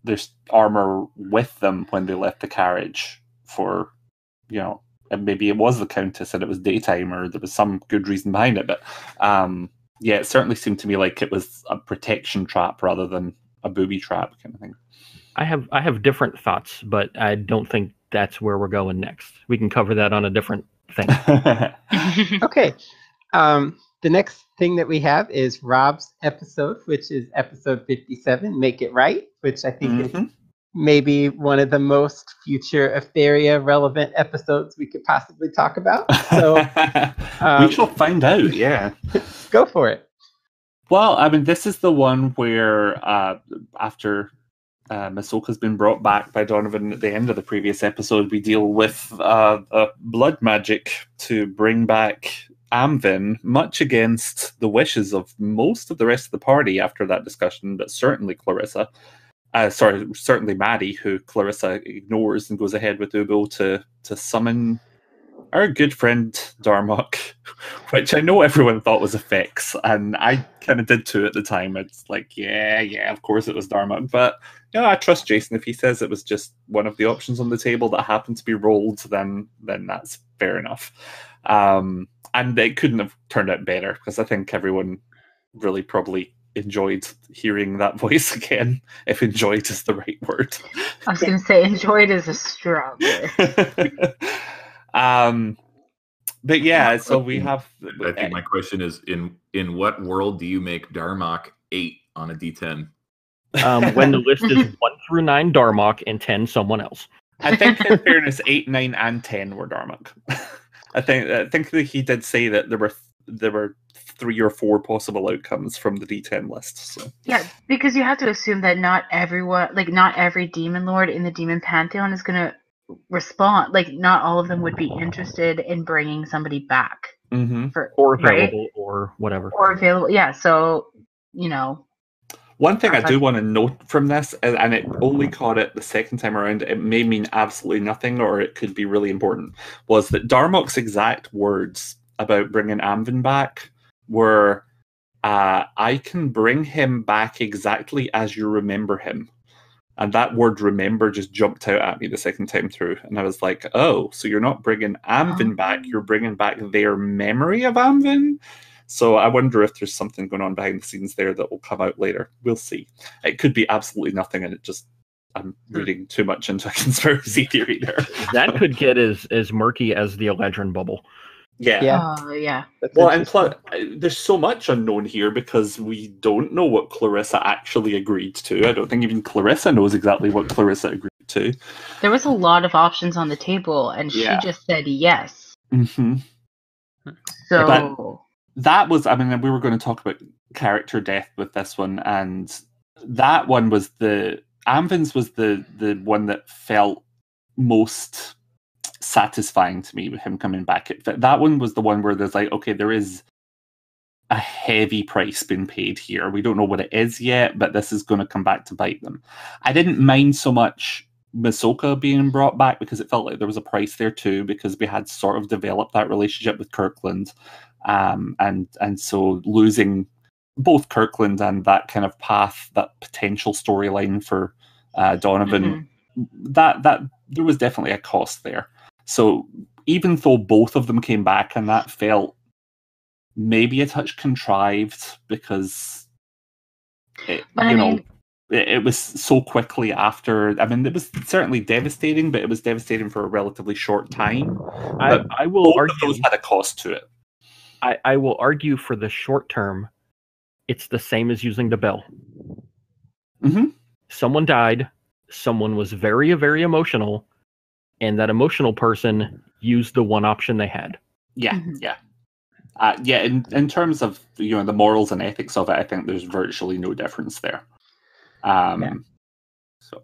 their s- armor with them when they left the carriage for, you know, and maybe it was the countess and it was daytime or there was some good reason behind it. But um, yeah, it certainly seemed to me like it was a protection trap rather than a booby trap kind of thing. I have I have different thoughts, but I don't think that's where we're going next. We can cover that on a different thing. Okay. Um, the next thing that we have is Rob's episode, which is episode 57, Make It Right, which I think is Mhm. maybe one of the most future Etheria relevant episodes we could possibly talk about. So um, we shall find out. Yeah. go for it. Well, I mean, this is the one where uh, after uh, Masoka's been brought back by Donovan at the end of the previous episode, we deal with uh, uh, blood magic to bring back Amvin, much against the wishes of most of the rest of the party after that discussion, but certainly Clarissa. Uh, sorry, certainly Maddie, who Clarissa ignores and goes ahead with Ubo to to summon our good friend Darmok, which I know everyone thought was a fix, and I kind of did too at the time. It's like, yeah, yeah, of course it was Darmok, but yeah, I trust Jason. If he says it was just one of the options on the table that happened to be rolled, then then that's fair enough. Um, and it couldn't have turned out better because I think everyone really probably enjoyed hearing that voice again. If enjoyed is the right word. I was going to say, enjoyed is a strong word. um, but yeah, so we have. i think my question is in in what world do you make darmok 8 on a d10 Um, when the list is one through nine Darmok and ten someone else. I think, in fairness, eight, nine, and ten were Darmok. I think. I think that he did say that there were there were three or four possible outcomes from the D10 list. So Yeah, because you have to assume that not everyone, like not every demon lord in the demon pantheon is going to respond. Like not all of them would be interested in bringing somebody back mm-hmm. for Or right? available or whatever. or available. Yeah, so you know, One thing I do want to note from this, and and it only caught it the second time around, it may mean absolutely nothing or it could be really important, was that Darmok's exact words about bringing Amvin back were, uh, I can bring him back exactly as you remember him. And that word remember just jumped out at me the second time through. And I was like, oh, so you're not bringing Amvin back, you're bringing back their memory of Amvin? So I wonder if there's something going on behind the scenes there that will come out later. We'll see. It could be absolutely nothing, and it just I'm reading too much into a conspiracy theory there. That could get as as murky as the Eledrin bubble. Yeah. Yeah. oh yeah, Well, and plus, there's so much unknown here because we don't know what Clarissa actually agreed to. I don't think even Clarissa knows exactly what Clarissa agreed to. there was a lot of options on the table, and Yeah. she just said yes. hmm So But- that was i mean we were going to talk about character death with this one and that one was the amvin's was the the one that felt most satisfying to me with him coming back. It, that one was the one where there's like okay there is a heavy price being paid here. We don't know what it is yet but this is going to come back to bite them. I didn't mind so much Masoka being brought back because it felt like there was a price there too because we had sort of developed that relationship with Kirkland um, and and so losing both Kirkland and that kind of path, that potential storyline for uh, Donovan, Mhm. that that there was definitely a cost there. So even though both of them came back and that felt maybe a touch contrived because it, you I know mean- it, it was so quickly after i mean it was certainly devastating but it was devastating for a relatively short time I, But I will both of argue. those had a cost to it I, I will argue for the short term. It's the same as using the bell. hmm Someone died. Someone was very, very emotional, and that emotional person used the one option they had. yeah Mhm. yeah uh, yeah in, in terms of you know the morals and ethics of it i think there's virtually no difference there um Yeah. so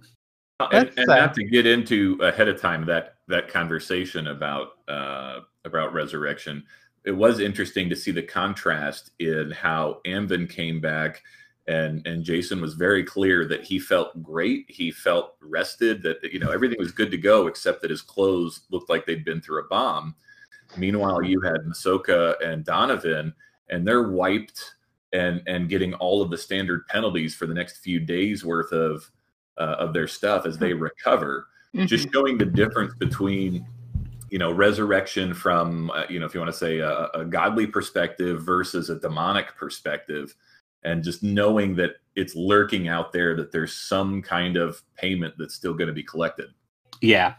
and, Let's, and not to get into ahead of time that that conversation about uh, about resurrection, it was interesting to see the contrast in how Amvin came back, and and Jason was very clear that he felt great, he felt rested, that you know everything was good to go except that his clothes looked like they'd been through a bomb. Meanwhile, you had Masoka and Donovan, and they're wiped and and getting all of the standard penalties for the next few days worth of uh, of their stuff as they recover. Mhm. Just showing the difference between, you know, resurrection from, uh, you know, if you want to say a, a godly perspective versus a demonic perspective, and just knowing that it's lurking out there, that there's some kind of payment that's still going to be collected. Yeah.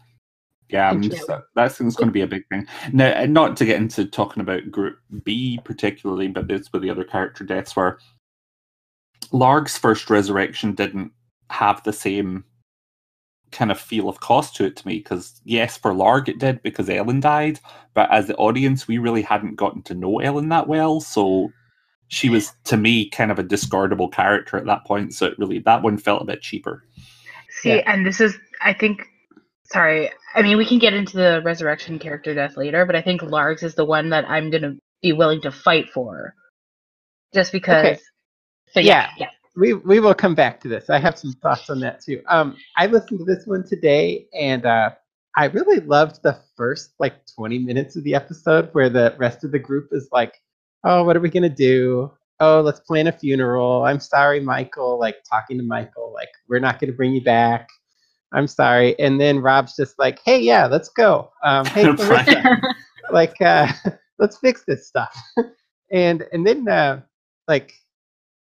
Yeah, I'm just, that thing's going to be a big thing. Now, not to get into talking about Group B particularly, but it's where the other character deaths were. Larg's first resurrection didn't have the same kind of feel of cost to it to me because yes, for Larg it did because Ellen died, but as the audience, we really hadn't gotten to know Ellen that well, so she was to me kind of a discardable character at that point. So it really that one felt a bit cheaper. See, Yeah. and this is, I think, sorry. I mean, we can get into the resurrection character death later, but I think Largs is the one that I'm going to be willing to fight for. Just because. Okay. So, yeah. Yeah. We we will come back to this. I have some thoughts on that too. Um, I listened to this one today, and uh, I really loved the first like 20 minutes of the episode where the rest of the group is like, "Oh, what are we gonna do? Oh, let's plan a funeral. I'm sorry, Michael." Like talking to Michael, like, "We're not gonna bring you back. I'm sorry." And then Rob's just like, "Hey, yeah, let's go. Um, hey. Clarissa, like, uh, let's fix this stuff." and and then uh, like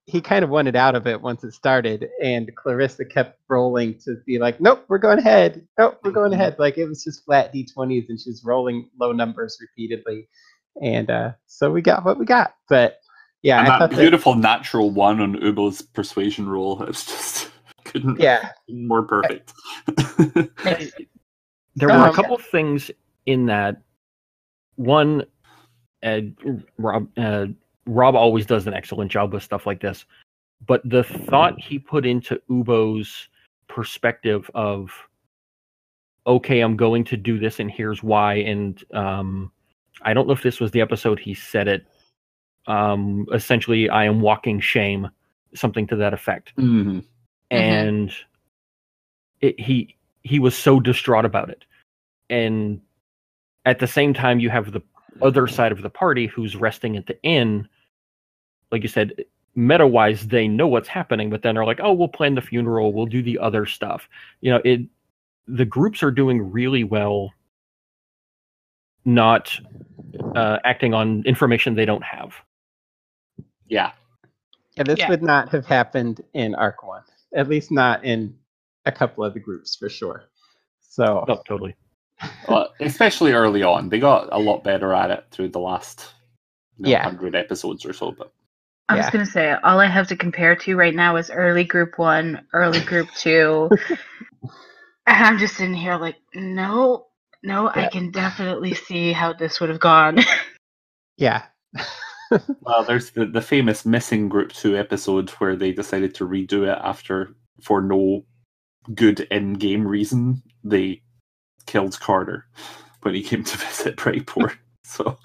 he kind of wanted out of it once it started, and Clarissa kept rolling to be like, "Nope, we're going ahead. Nope, we're going ahead." Like it was just flat d20s, and she's rolling low numbers repeatedly, and uh, so we got what we got. But yeah, and I that thought that, beautiful natural one on Ubo's persuasion roll. It was just couldn't yeah, more perfect. There were Um, a couple things in that. One, uh, Rob uh, Rob always does an excellent job with stuff like this, but the thought he put into Ubo's perspective of, okay, I'm going to do this, and here's why, and um, I don't know if this was the episode he said it. Um, essentially, I am walking shame, something to that effect Mhm. and it, he he was so distraught about it and at the same time you have the other side of the party who's resting at the inn like you said meta wise they know what's happening but then they're like oh we'll plan the funeral we'll do the other stuff you know it the groups are doing really well not uh, acting on information they don't have Yeah. yeah. This Yeah. would not have happened in Arc One, at least not in a couple of the groups for sure. So oh totally Well, especially early on. They got a lot better at it through the last you know, Yeah. 100 episodes or so. But I was Yeah. going to say, all I have to compare to right now is early group one, early group two. and I'm just sitting here like, no, no, I can definitely see how this would have gone. yeah, well, there's the, the famous missing group two episode where they decided to redo it after, for no good in game reason, they killed Carter when he came to visit Brightport. so,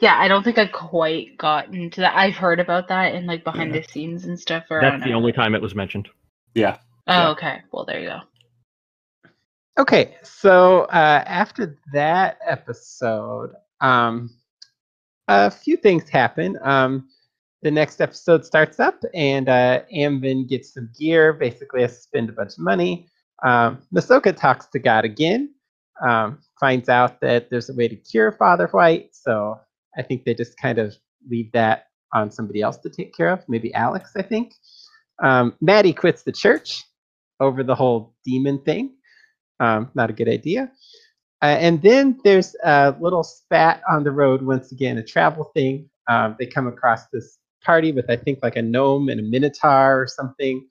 yeah, I don't think I quite got into that. I've heard about that in like behind Yeah. the scenes and stuff. Or that's the know. only time it was mentioned yeah. Oh, yeah. okay. Well, there you go. Okay, so uh, after that episode, um, a few things happen. Um, the next episode starts up, and uh, Amvin gets some gear. Basically, has to spend a bunch of money. Um, Masoka talks to God again, um, finds out that there's a way to cure Father White. So I think they just kind of leave that on somebody else to take care of, maybe Alex, I think. Um, Maddie quits the church over the whole demon thing. Um, not a good idea. Uh, and then there's a little spat on the road, once again, a travel thing. Um, they come across this party with, I think, like a gnome and a minotaur or something.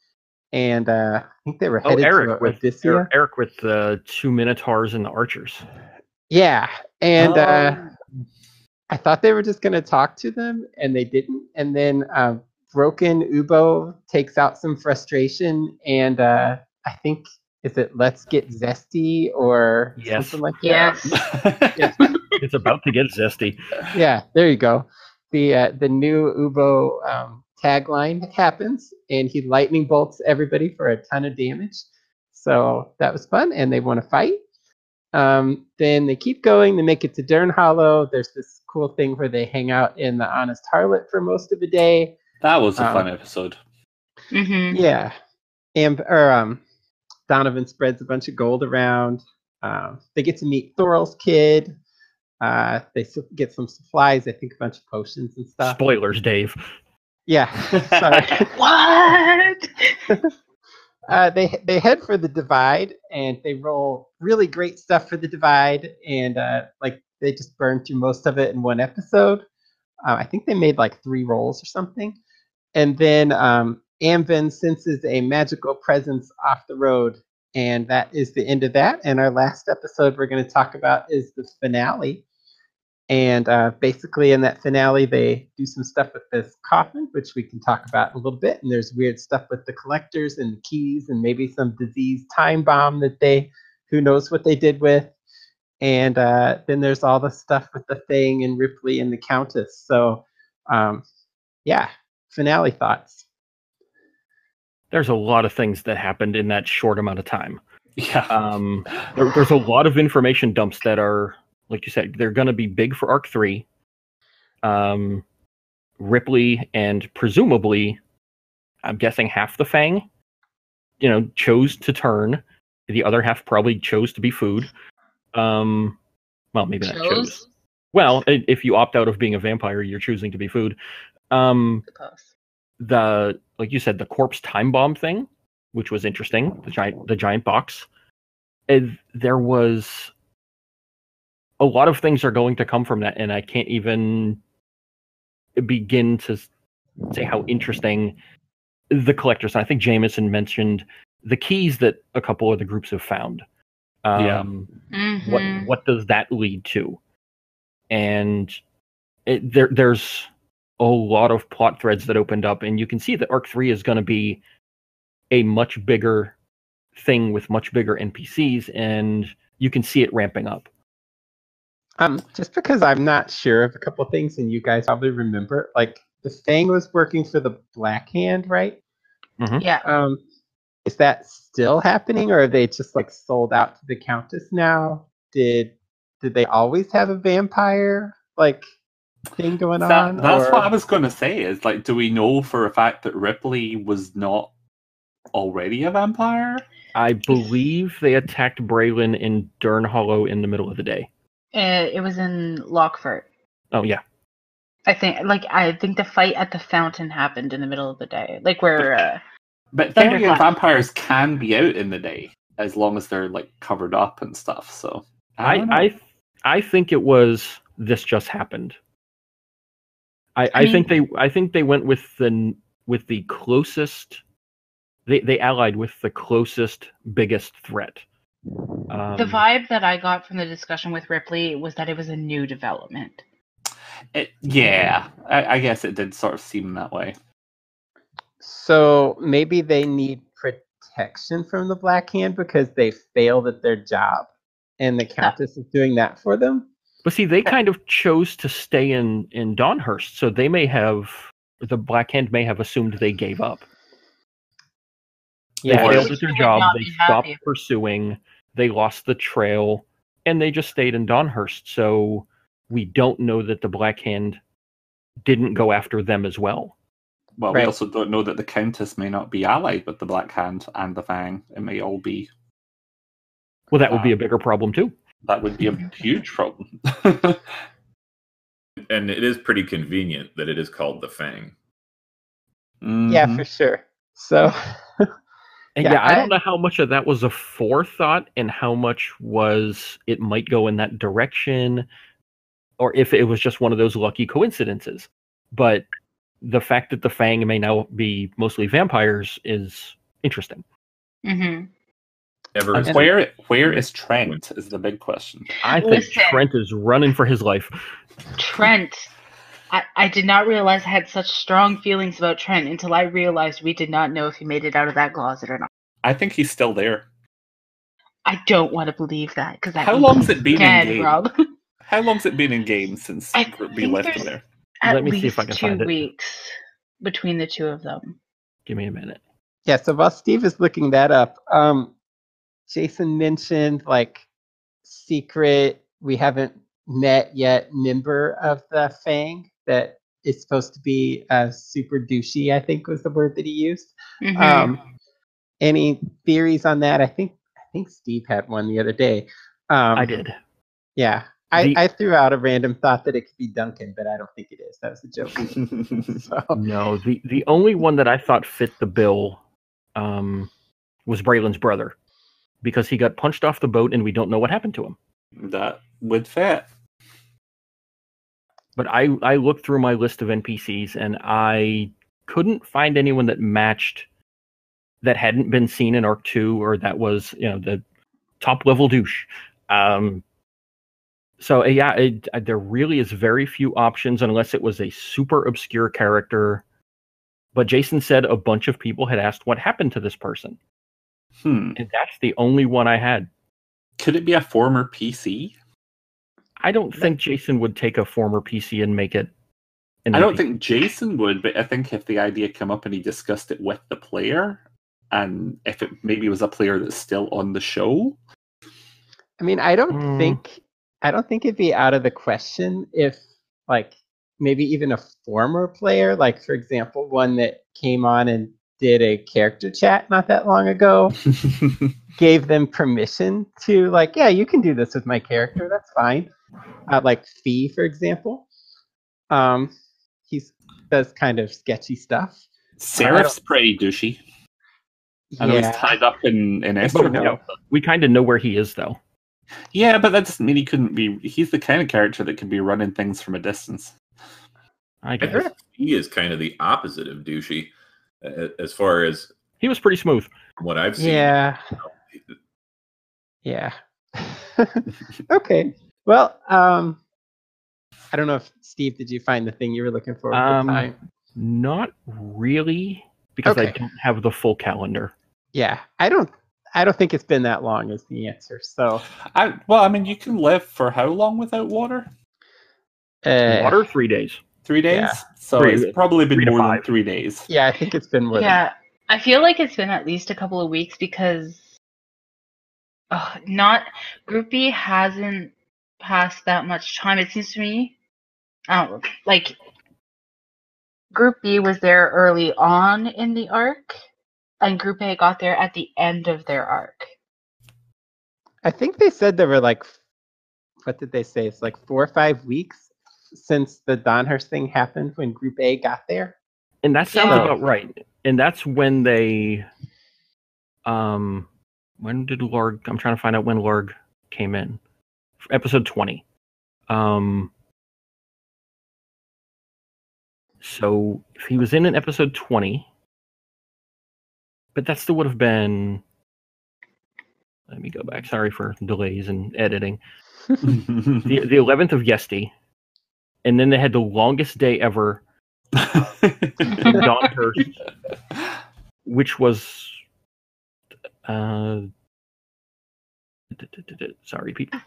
And uh, I think they were headed Oh, headed Eric to with Odysseia. Eric, Eric with the two minotaurs and the archers. Yeah. And uh, Oh. I thought they were just going to talk to them, and they didn't. And then um, Broken Ubo takes out some frustration, and uh, I think is it Let's Get Zesty or Yes. something like that. Yes. It's about to get zesty. Yeah, there you go. The uh, the new Ubo um, tagline happens, and he lightning bolts everybody for a ton of damage. So that was fun, and they want to fight. Um, then they keep going. They make it to Dern Hollow. There's this cool thing where they hang out in the Honest Harlot for most of the day. that was a Um, fun episode. hmm Yeah, and or um, Donovan spreads a bunch of gold around. Um, they get to meet Thorol's kid. Uh, they s- get some supplies. I think a bunch of potions and stuff. Spoilers, Dave. Yeah. What? uh, they they head for the divide and they roll really great stuff for the divide and uh, like they just burned through most of it in one episode. Uh, I think they made like three rolls or something, and then um, Amvin senses a magical presence off the road, and that is the end of that. And our last episode we're going to talk about is the finale. And uh, basically, in that finale, they do some stuff with this coffin, which we can talk about a little bit. And there's weird stuff with the collectors and the keys, and maybe some disease time bomb that they, who knows what they did with. And uh, then there's all the stuff with the thing and Ripley and the Countess. So, um, yeah, finale thoughts. There's a lot of things that happened in that short amount of time. yeah. Um, there, there's a lot of information dumps that are, like you said, they're going to be big for Arc Three. Um, Ripley and presumably, I'm guessing half the Fang, you know, chose to turn. The other half probably chose to be food. Um, well, maybe not chose. Chose? Well, if you opt out of being a vampire, you're choosing to be food. Um, the like you said, the corpse time bomb thing, which was interesting. The giant the giant box. And there was a lot of things are going to come from that, and I can't even begin to say how interesting the collectors. I think Jameson mentioned the keys that a couple of the groups have found. Yeah. Um, Mhm. what what does that lead to and it, there there's a lot of plot threads that opened up and you can see that arc 3 is going to be a much bigger thing with much bigger npcs and you can see it ramping up Um, just because I'm not sure of a couple of things, and you guys probably remember, like the Fang was working for the Black Hand, right? Yeah. Um, is that still happening, or are they just like sold out to the Countess now? Did did they always have a vampire like thing going That- on? that's or- what I was going to say. Is like, do we know for a fact that Ripley was not already a vampire? i believe they attacked braylon in dern hollow in the middle of the day Uh, it was in Lockford. oh yeah I think, like, I think the fight at the fountain happened in the middle of the day, like where. Uh, But Thunderclap. Therian vampires can be out in the day as long as they're like covered up and stuff. So I, don't. I I think it was this just happened. I, I, I think they I think they went with the with the closest they they allied with the closest biggest threat. Um, the vibe that I got from the discussion with Ripley was that it was a new development. It, yeah, I, I guess it did sort of seem that way. So maybe they need protection from the Black Hand because they failed at their job, and the Countess is doing that for them. But see, they kind of chose to stay in in Dawnhurst, so they may have the Black Hand may have assumed they gave up. They Yeah, Or- failed at their job. They stopped happy. pursuing. They lost the trail, and they just stayed in Donhurst. So we don't know that the Black Hand didn't go after them as well. Well, Right. we also don't know that the Countess may not be allied with the Black Hand and the Fang. It may all be Well, that would be Ah. a bigger problem too. That would be a huge problem. And it is pretty convenient that it is called the Fang. Yeah, Mhm. for sure. So And Yeah, yeah, I, I- don't know how much of that was a forethought and how much was it might go in that direction, or if it was just one of those lucky coincidences. But the fact that the Fang may now be mostly vampires is interesting. hmm Ever where where is Trent is the big question. I think Listen. Trent is running for his life. Trent. I, I did not realize I had such strong feelings about Trent until I realized we did not know if he made it out of that closet or not. I think he's still there. I don't want to believe that because How long's it been in game? Rob. How long's it been in game since I Group B left there's- him there? At Let me least see if I can two find it. weeks between the two of them. Give me a minute. yeah, so while Steve is looking that up, um, Jason mentioned like secret we haven't met yet member of the Fang that is supposed to be uh, super douchey. I think was the word that he used. Mhm. Um, any theories on that? I think I think Steve had one the other day. Um, I did. Yeah, I, The- I threw out a random thought that it could be Duncan, but I don't think it is. That was a joke. so, No, the the only one that I thought fit the bill um, was Braylon's brother, because he got punched off the boat and we don't know what happened to him. that would fit. But I I looked through my list of NPCs and I couldn't find anyone that matched that hadn't been seen in Arc Two or that was you know the top level douche. Um, so uh, yeah, it, uh, there really is very few options unless it was a super obscure character. But Jason said a bunch of people had asked what happened to this person, Hmm. and that's the only one I had. Could it be a former PC? I don't think Jason would take a former PC and make it. an I don't NPC. think Jason would, but I think if the idea came up and he discussed it with the player, and if it maybe was a player that's still on the show, I mean, I don't Mm. think I don't think it'd be out of the question if like maybe even a former player, like for example, one that came on and did a character chat not that long ago, gave them permission to like, yeah, you can do this with my character. That's fine. Uh, like Fee, for example. Um, he's does kind of sketchy stuff. Seraph's pretty douchey. I know he's tied up in in But, Esther. you we kind of know where he is though. Yeah, but that doesn't mean he couldn't be. He's the kind of character that can be running things from a distance. I I guess think he is kind of the opposite of douchey, uh, as far as he was pretty smooth. what I've seen. yeah, yeah. okay. Well, um, I don't know if Steve, did you find the thing you were looking for? Um. Not really, because I don't have the full calendar. Yeah, I don't. I don't think it's been that long. Is the answer? So, I well, I mean, you can live for how long without water? uh, Water, three days. Three days. Yeah. So Three- it's probably been three to more than three days. Yeah, I think it's been more. Yeah, I feel like it's been at least a couple of weeks because uh, not Group B hasn't passed that much time. It seems to me, I don't like Group B was there early on in the arc, and Group A got there at the end of their arc. I think they said there were like, what did they say? It's like four or five weeks since the Donhurst thing happened when Group A got there. And that sounds Yeah. about right. And that's when they um when did Lorg I'm trying to find out when Lorg came in. Episode 20. Um so if he was in an episode 20 but that still would have been let me go back. Sorry for delays and editing. The the 11th of Yesti. And then they had the longest day ever in Dawnhurst which was uh sorry people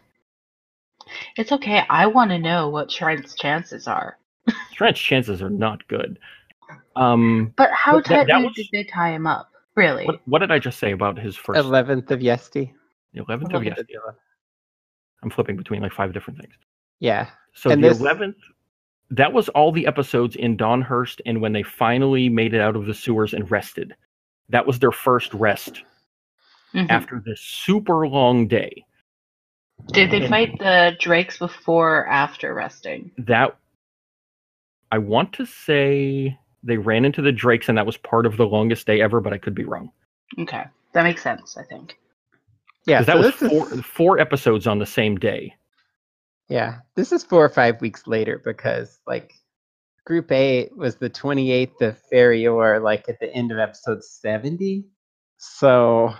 It's okay. I want to know what Trent's chances are. Trent's chances are not good um But how But that- that tightly did they tie him up? Really? what, what did i just say about his first Eleventh of Yesti. the 11th of yes i'm flipping between like five different things Yeah, so And the this- 11th that was all the episodes in Donhurst, and when they finally made it out of the sewers and rested that was their first rest Mhm. after this super long day. Did they and- fight the Drakes before or after resting? That I want to say they ran into the Drakes and that was part of the longest day ever, but I could be wrong. Okay, that makes sense. I think. Yeah, Because that was four is, four episodes on the same day. yeah, this is four or five weeks later because like Group A was the 28th of Ferior, like at the end of episode 70. So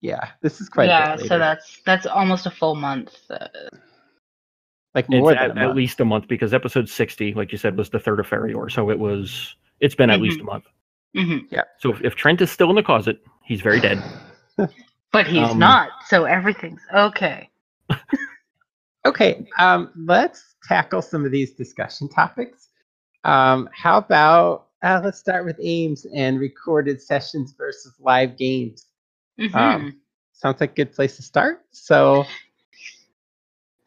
yeah, this is quite a yeah, bit later. so that's that's almost a full month. Uh, like more at, than a at least a month because episode sixty, like you said, was the third of Ferior, so it was it's been at least a month. mhm. Yeah. So if, if Trent is still in the closet, he's very dead. But he's Um, not, so everything's okay. Okay, um, let's tackle some of these discussion topics. Um, how about uh, let's start with Ames and recorded sessions versus live games. Mhm. Um, sounds like a good place to start. So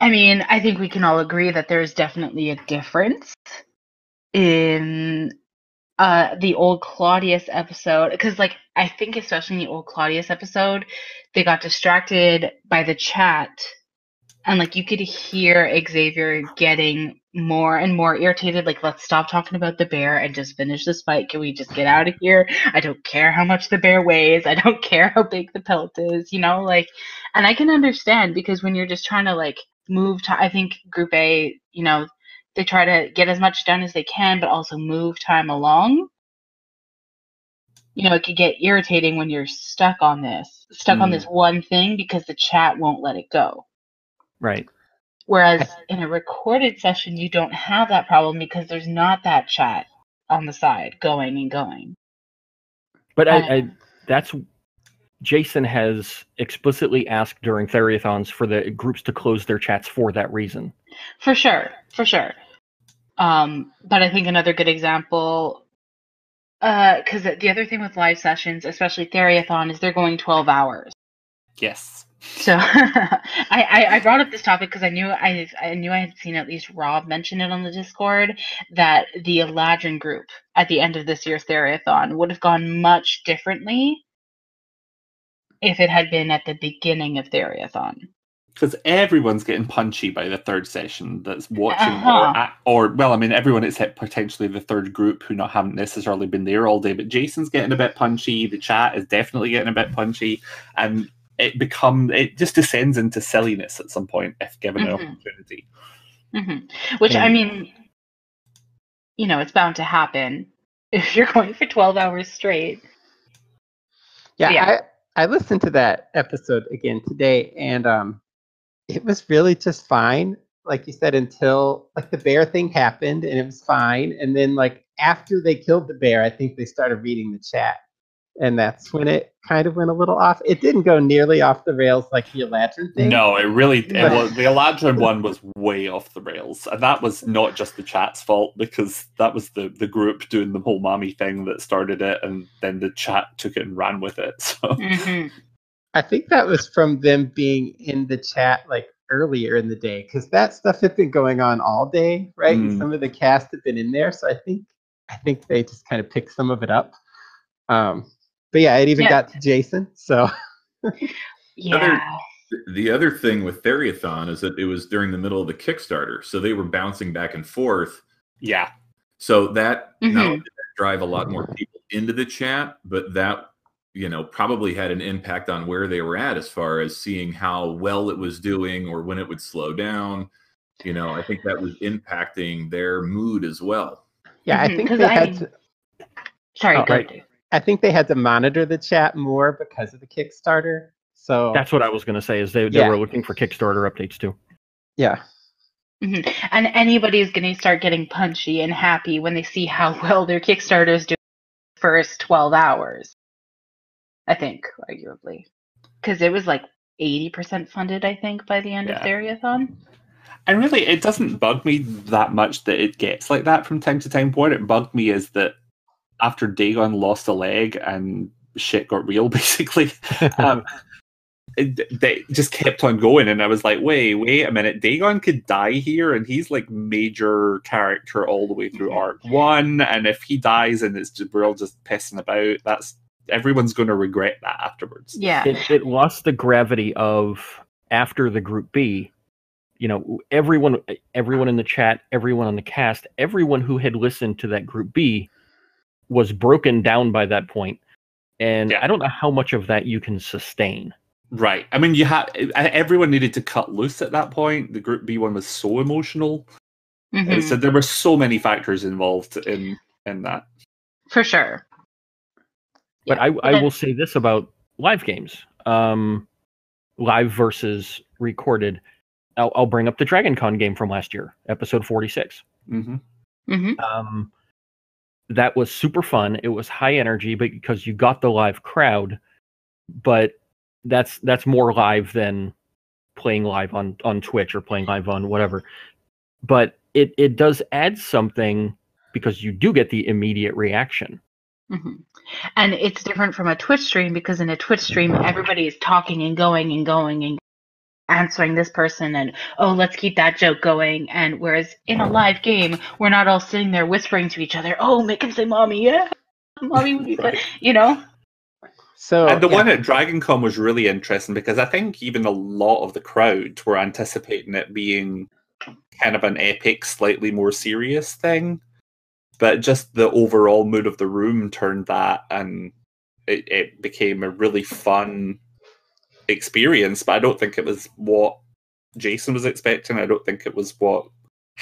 I mean, I think we can all agree that there's definitely a difference in uh the old Claudius episode because like I think especially in the old Claudius episode they got distracted by the chat. And like you could hear Xavier getting more and more irritated like let's stop talking about the bear and just finish this fight. Can we just get out of here? I don't care how much the bear weighs. I don't care how big the pelt is you know like and I can understand because when you're just trying to like move to I think group A, you know, they try to get as much done as they can but also move time along. You know, it could get irritating when you're stuck on this, stuck on Mm. this one thing because the chat won't let it go. Right. Whereas in a recorded session you don't have that problem because there's not that chat on the side going and going. But I, I Um, that's Jason has explicitly asked during Theriathons for the groups to close their chats for that reason. For sure, for sure. Um, but I think another good example, because the other thing with live sessions, especially Theriathon, is they're going 12 hours. Yes. So I, I, I brought up this topic because I knew I, I knew I had seen at least Rob mention it on the Discord that the Eladrin group at the end of this year's Theriathon would have gone much differently if it had been at the beginning of Theriathon. Because everyone's getting punchy by the third session that's watching, Uh-huh. or, or well, I mean, everyone except potentially the third group who not haven't necessarily been there all day. But Jason's getting a bit punchy. The chat is definitely getting a bit punchy, and it become it just descends into silliness at some point if given the Mhm. opportunity. hmm Which I mean, you know, it's bound to happen if you're going for 12 hours straight. yeah, Yeah. I I listened to that episode again today, and um, it was really just fine. Like you said, until like the bear thing happened, and it was fine. And then like after they killed the bear, I think they started reading the chat, and that's when it kind of went a little off. It didn't go nearly off the rails like the Eladrin thing. No, it really it was, the Eladrin one was way off the rails, and that was not just the chat's fault because that was the the group doing the whole mommy thing that started it, and then the chat took it and ran with it. So hmm I think that was from them being in the chat like earlier in the day because that stuff had been going on all day, right? And Mm. some of the cast had been in there, so I think I think they just kind of picked some of it up. Um, but yeah, it even Yeah. got to Jason. So Yeah. The other thing with Theriathon is that it was during the middle of the Kickstarter, so they were bouncing back and forth. yeah, So that not Mhm. only did that drive a lot more people into the chat, but that you know probably had an impact on where they were at as far as seeing how well it was doing or when it would slow down. You know, I think that was impacting their mood as well. yeah, I think think 'cause they I had mean- to. Sorry, Oh, go right. Dave. I think they had to monitor the chat more because of the Kickstarter. So That's what I was going to say. Is they, they Yeah. were looking for Kickstarter updates too. yeah, Mhm. And anybody's going to start getting punchy and happy when they see how well their Kickstarters do the first 12 hours. I think, arguably. Because it was like 80% funded, I think, by the end of Yeah. Theriathon. and really, it doesn't bug me that much that it gets like that from time to time. What it bugged me is that after Dagon lost a leg and shit got real, basically, um, it, they just kept on going, and I was like, "Wait, wait a minute! Dagon could die here, and he's like major character all the way through arc one. And if he dies, and it's just, we're all just pissing about, that's everyone's going to regret that afterwards. Yeah. it, it lost the gravity of after the group B. You know, everyone, everyone in the chat, everyone on the cast, everyone who had listened to that group B was broken down by that point, and Yeah. I don't know how much of that you can sustain. Right. I mean, you had everyone needed to cut loose at that point. The Group B one was so emotional, Mhm. so there were so many factors involved in in that. For sure. But Yeah. I, I will say this about live games, um, live versus recorded. I'll, I'll bring up the Dragon Con game from last year, episode 46. hmm Mhm. Um, that was super fun. It was high energy, but because you got the live crowd, but that's that's more live than playing live on on Twitch or playing live on whatever. But it it does add something because you do get the immediate reaction. Hmm And it's different from a Twitch stream because in a Twitch stream, everybody is talking and going and going and answering this person and oh, let's keep that joke going. And whereas in a live game, we're not all sitting there whispering to each other, oh, make him say mommy, yeah, mommy would be fun, you know. So and the yeah. one at DragonCon was really interesting because I think even a lot of the crowd were anticipating it being kind of an epic, slightly more serious thing. But just the overall mood of the room turned that, and it, it became a really fun experience. But I don't think it was what Jason was expecting. I don't think it was what.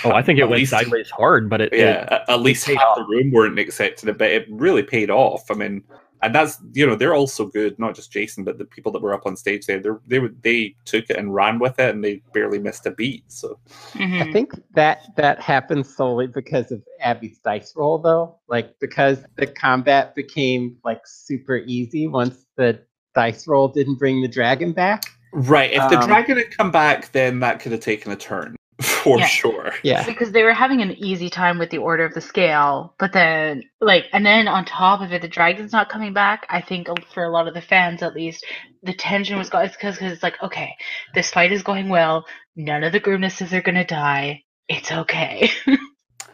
Oh, I think it went least- sideways hard, but it, it- Yeah, at- at least half off. the room weren't accepting it, but it really paid off. I mean, and that's you know they're also good, not just Jason, but the people that were up on stage there. They they were- they took it and ran with it, and they barely missed a beat. So I Mhm. think that that happened solely because of Abby's dice roll, though. Like because the combat became like super easy once the dice roll didn't bring the dragon back. right, if the Um, dragon had come back, then that could have taken a turn for Yeah. sure. Yeah, because they were having an easy time with the order of the scale but then like and then on top of it the dragon's not coming back i think for a lot of the fans at least the tension was got because it's like okay this fight is going well none of the grimnesses are gonna die it's okay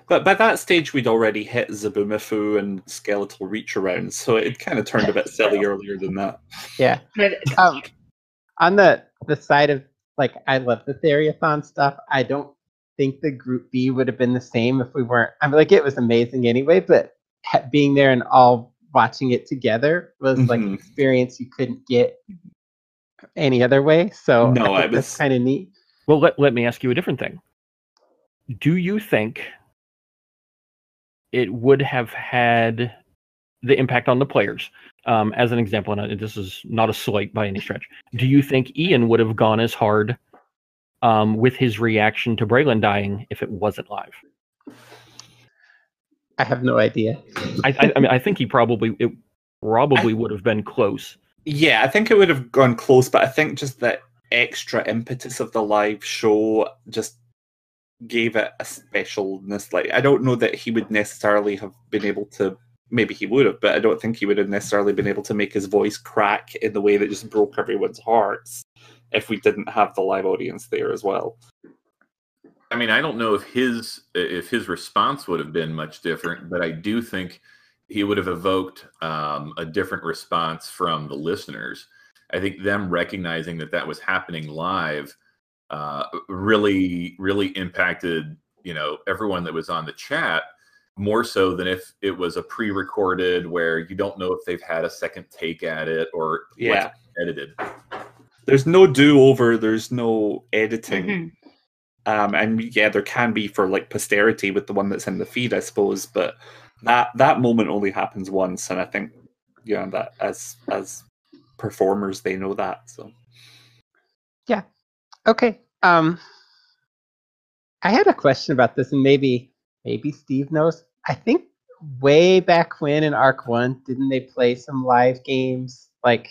But by that stage, we'd already hit Zabumafu and Skeletal Reach around, so it kind of turned a bit silly earlier than that. yeah. but Um, on the the side of like I love the Theriathon stuff. I don't think the Group B would have been the same if we weren't. I mean, like it was amazing anyway, but being there and all watching it together was like an Mhm. experience you couldn't get any other way. So No, I I think was- kind of neat. well, let, let me ask you a different thing. Do you think it would have had the impact on the players? Um, as an example, and this is not a slight by any stretch. Do you think Ian would have gone as hard um, with his reaction to Braylon dying if it wasn't live? I have no idea. I, I, I mean, I think he probably it probably would have been close. Yeah, I think it would have gone close, but I think just that extra impetus of the live show just gave it a specialness. Like I don't know that he would necessarily have been able to. Maybe he would have, but I don't think he would have necessarily been able to make his voice crack in the way that just broke everyone's hearts if we didn't have the live audience there as well. I mean, I don't know if his if his response would have been much different, but I do think he would have evoked um, a different response from the listeners. I think them recognizing that that was happening live uh, really, really impacted you know everyone that was on the chat more so than if it was a pre-recorded where you don't know if they've had a second take at it or Yeah. what's edited. There's no do over. There's no editing. Mhm. um, and yeah, there can be for like posterity with the one that's in the feed, I suppose. But that that moment only happens once, and I think you know that as as performers, they know that. So Yeah. Okay. Um, I had a question about this, and maybe maybe Steve knows. I think way back when in Arc One, didn't they play some live games? Like,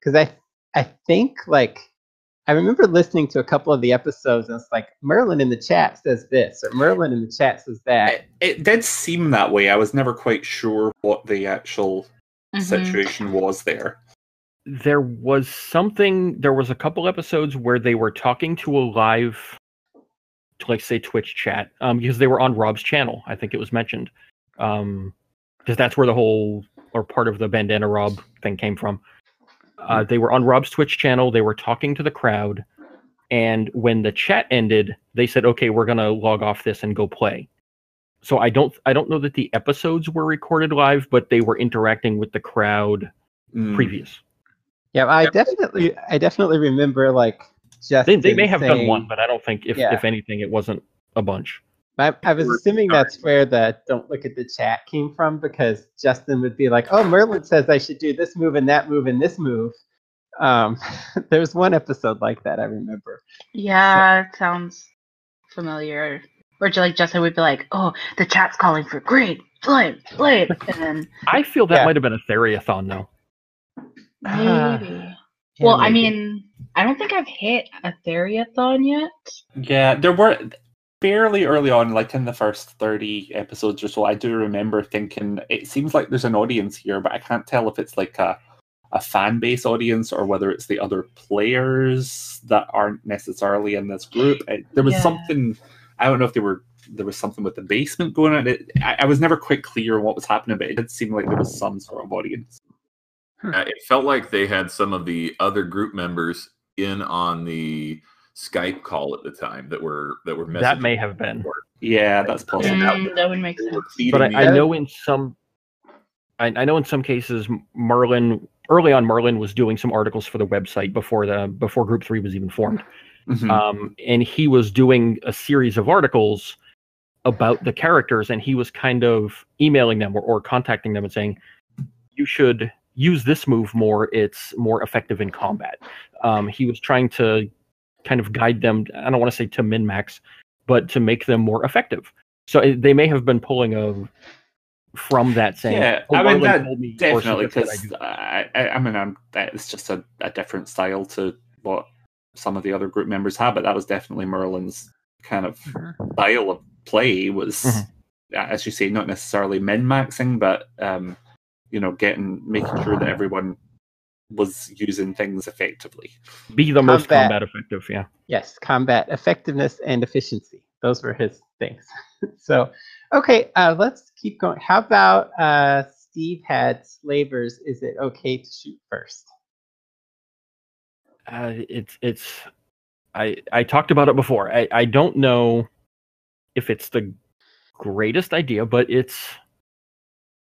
because I I think like I remember listening to a couple of the episodes, and it's like Merlin in the chat says this, or Merlin in the chat says that. it, it did seem that way. I was never quite sure what the actual Mhm. situation was there. there was something there was a couple episodes where they were talking to a live to like say twitch chat um because they were on rob's channel i think it was mentioned um because that's where the whole or part of the bandana Rob thing came from. Uh, they were on Rob's Twitch channel. They were talking to the crowd, and when the chat ended, they said, "Okay, we're gonna log off this and go play." So I don't I don't know that the episodes were recorded live, but they were interacting with the crowd Mm. previous. Yeah, I definitely, I definitely remember like just. They, they may have done one, but I don't think if Yeah. if anything, it wasn't a bunch. I, I was assuming that's where the "don't look at the chat" came from because Justin would be like, "Oh, Merlin says I should do this move and that move and this move." Um, there was one episode like that I remember. Yeah, it sounds familiar. Or just like Justin would be like, "Oh, the chat's calling for green, flame, flame," and then I feel that Yeah. might have been a Theriathon though. Maybe. yeah, well, I maybe. mean, I don't think I've hit a Theriathon yet. Yeah, there were fairly early on, like in the first 30 episodes or so, I do remember thinking it seems like there's an audience here, but I can't tell if it's like a a fan base audience or whether it's the other players that aren't necessarily in this group. It, there was Yeah. something I don't know if they were there was something with the basement going on. It, I, I was never quite clear what was happening, but it did seem like there was some sort of audience. Uh, it felt like they had some of the other group members in on the Skype call at the time that were that were messaging. That may have been. Yeah, that's possible. Mm, that would make sense. but I, I know in some I, I know in some cases Merlin early on Merlin was doing some articles for the website before the before group three was even formed Mhm. um, and he was doing a series of articles about the characters and he was kind of emailing them or, or contacting them and saying you should use this move more it's more effective in combat um, he was trying to kind of guide them i don't want to say to min max but to make them more effective so it, they may have been pulling a from that saying Yeah, "Oh, I mean, Marlon that me," Definitely, because I, I, I mean, I'm, that it's just a, a different style to what some of the other group members have, but that was definitely Merlin's kind of Mhm. style of play. Was, Mhm. as you say, not necessarily min maxing, but um, you know, getting making sure that everyone was using things effectively. be the most Combat. combat effective yeah Yes, combat effectiveness and efficiency. Those were his things. so, okay, uh, let's keep going. How about uh, Steve had slavers? Is it okay to shoot first? uh, it's it's I I talked about it before. I I don't know if it's the greatest idea, but it's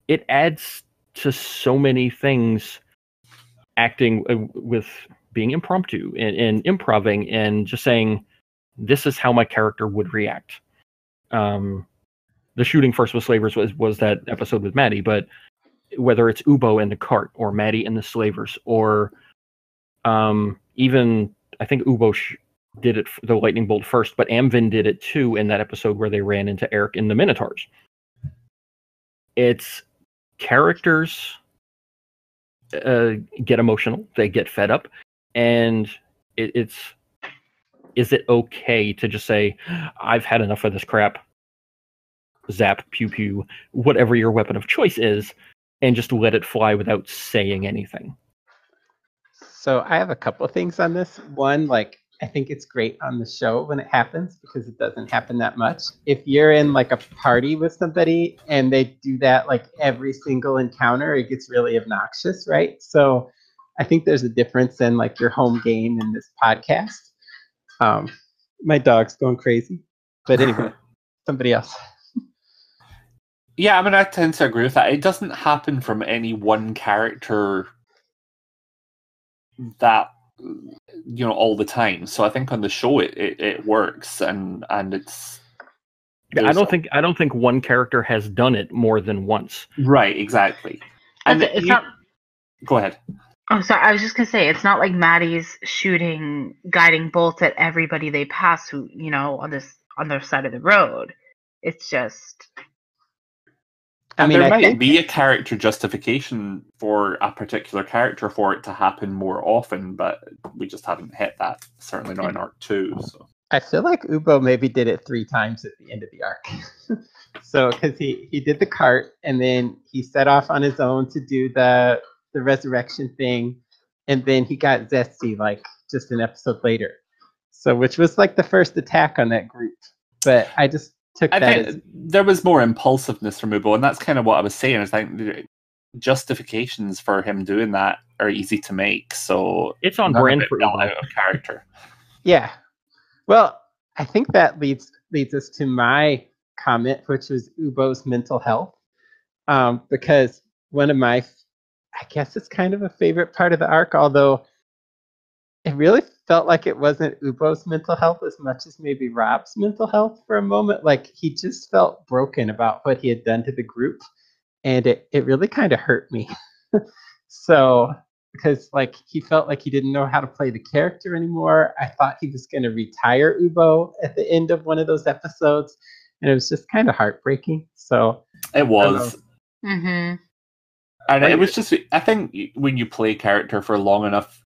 it adds to so many things acting uh, with being impromptu and, and improving and just saying this is how my character would react. Um, the shooting first with slavers was was that episode with Maddie, but whether it's Ubo and the cart or Maddie and the slavers or um, even I think Ubo sh- did it the lightning bolt first, but Amvin did it too in that episode where they ran into Eric in the Minotaurs. It's characters uh, get emotional, they get fed up, and it, it's is it okay to just say I've had enough of this crap? Zap, pew pew, whatever your weapon of choice is, and just let it fly without saying anything. So I have a couple of things on this. One, like I think it's great on the show when it happens because it doesn't happen that much. If you're in like a party with somebody and they do that like every single encounter, it gets really obnoxious, right? So I think there's a difference in like your home game and this podcast. Um, my dog's going crazy, but anyway, somebody else. Yeah, I mean, I tend to agree with that. It doesn't happen from any one character that you know all the time. So I think on the show it it, it works, and and it's Yeah, I don't think I don't think one character has done it more than once. right exactly. And That's it, it's you- not. go ahead. Oh, I'm sorry. I was just gonna say it's not like Maddie's shooting guiding bolts at everybody they pass who you know on this on their side of the road. It's just I mean, there I might think be a character justification for a particular character for it to happen more often, but we just haven't hit that. Certainly not in Arc Two. So I feel like Ubo maybe did it three times at the end of the arc. so because he he did the cart and then he set off on his own to do the the resurrection thing, and then he got zesty like just an episode later. So which was like the first attack on that group. But I just took I that think as there was more impulsiveness from Ubo, and that's kind of what I was saying. I think justifications for him doing that are easy to make. So It's on brand for felt Ubo. out of character. Yeah. Well, I think that leads leads us to my comment, which was Ubo's mental health, um, because one of my, I guess it's kind of a favorite part of the arc, although it really felt like it wasn't Ubo's mental health as much as maybe Rob's mental health for a moment. Like he just felt broken about what he had done to the group, and it it really kind of hurt me. so because like he felt like he didn't know how to play the character anymore. I thought he was going to retire Ubo at the end of one of those episodes, and it was just kind of heartbreaking. So It was. Mm-hmm. And it was just, I think when you play character for long enough,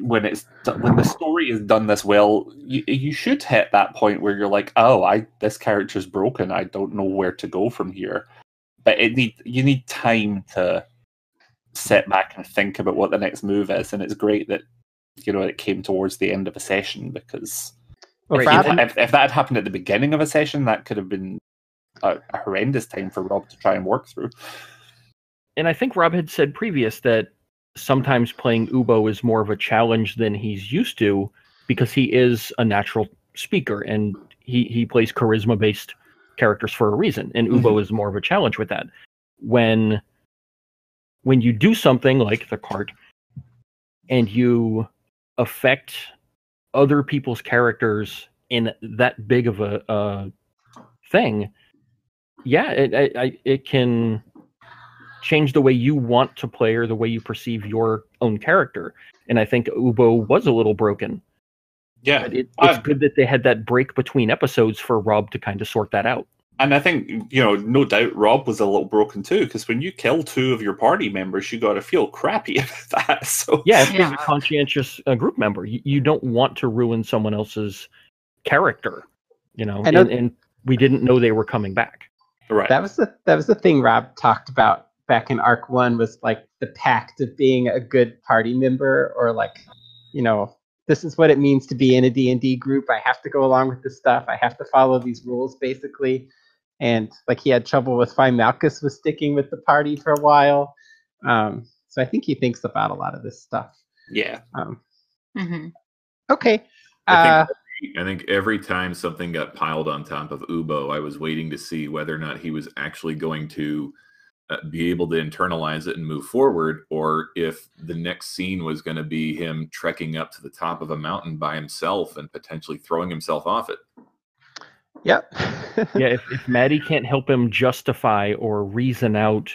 when it's when the story is done this well, you, you should hit that point where you're like, oh, I this character's broken. I don't know where to go from here. But it need you need time to sit back and think about what the next move is, and it's great that you know it came towards the end of a session because if, you'd- if, if that had happened at the beginning of a session, that could have been a, a horrendous time for Rob to try and work through. and I think Rob had said previous that sometimes playing Ubo is more of a challenge than he's used to because he is a natural speaker and he, he plays charisma based characters for a reason. And Ubo mm-hmm. is more of a challenge with that. When when you do something like the cart and you affect other people's characters in that big of a, a thing, yeah, it, it, I- it can change the way you want to play or the way you perceive your own character. And I think Ubo was a little broken. Yeah, But it, it's I've- good that they had that break between episodes for Rob to kind of sort that out. And I think, you know, no doubt Rob was a little broken too, because when you kill two of your party members, you got to feel crappy about that. So, Yeah, if Yeah. you're a conscientious uh, group member, you, you don't want to ruin someone else's character, you know. I know- And, and we didn't know they were coming back. right. that was the that was the thing Rob talked about back in Arc One was like the pact of being a good party member, or like, you know, this is what it means to be in a D and D group. I have to go along with this stuff. I have to follow these rules, basically. And like he had trouble with why Malchus was sticking with the party for a while. Um, so I think he thinks about a lot of this stuff. yeah. Um, Mm-hmm. okay. I Uh, think, I think every time something got piled on top of Ubo, I was waiting to see whether or not he was actually going to uh, Uh, be able to internalize it and move forward, or if the next scene was going to be him trekking up to the top of a mountain by himself and potentially throwing himself off it. yep. yeah, if, if Maddie can't help him justify or reason out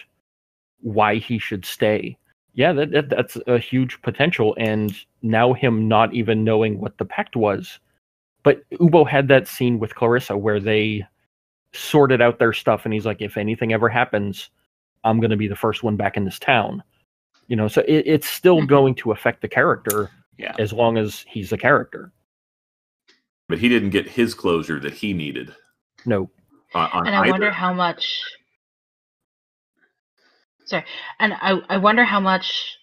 why he should stay, yeah, that, that that's a huge potential. And now him not even knowing what the pact was. But Ubo had that scene with Clarissa where they sorted out their stuff, and he's like, if anything ever happens, I'm going to be the first one back in this town. You know, so it, it's still Mhm. going to affect the character Yeah. as long as he's a character. But he didn't get his closure that he needed. No, On, on And I either. wonder how much. Sorry, and I I wonder how much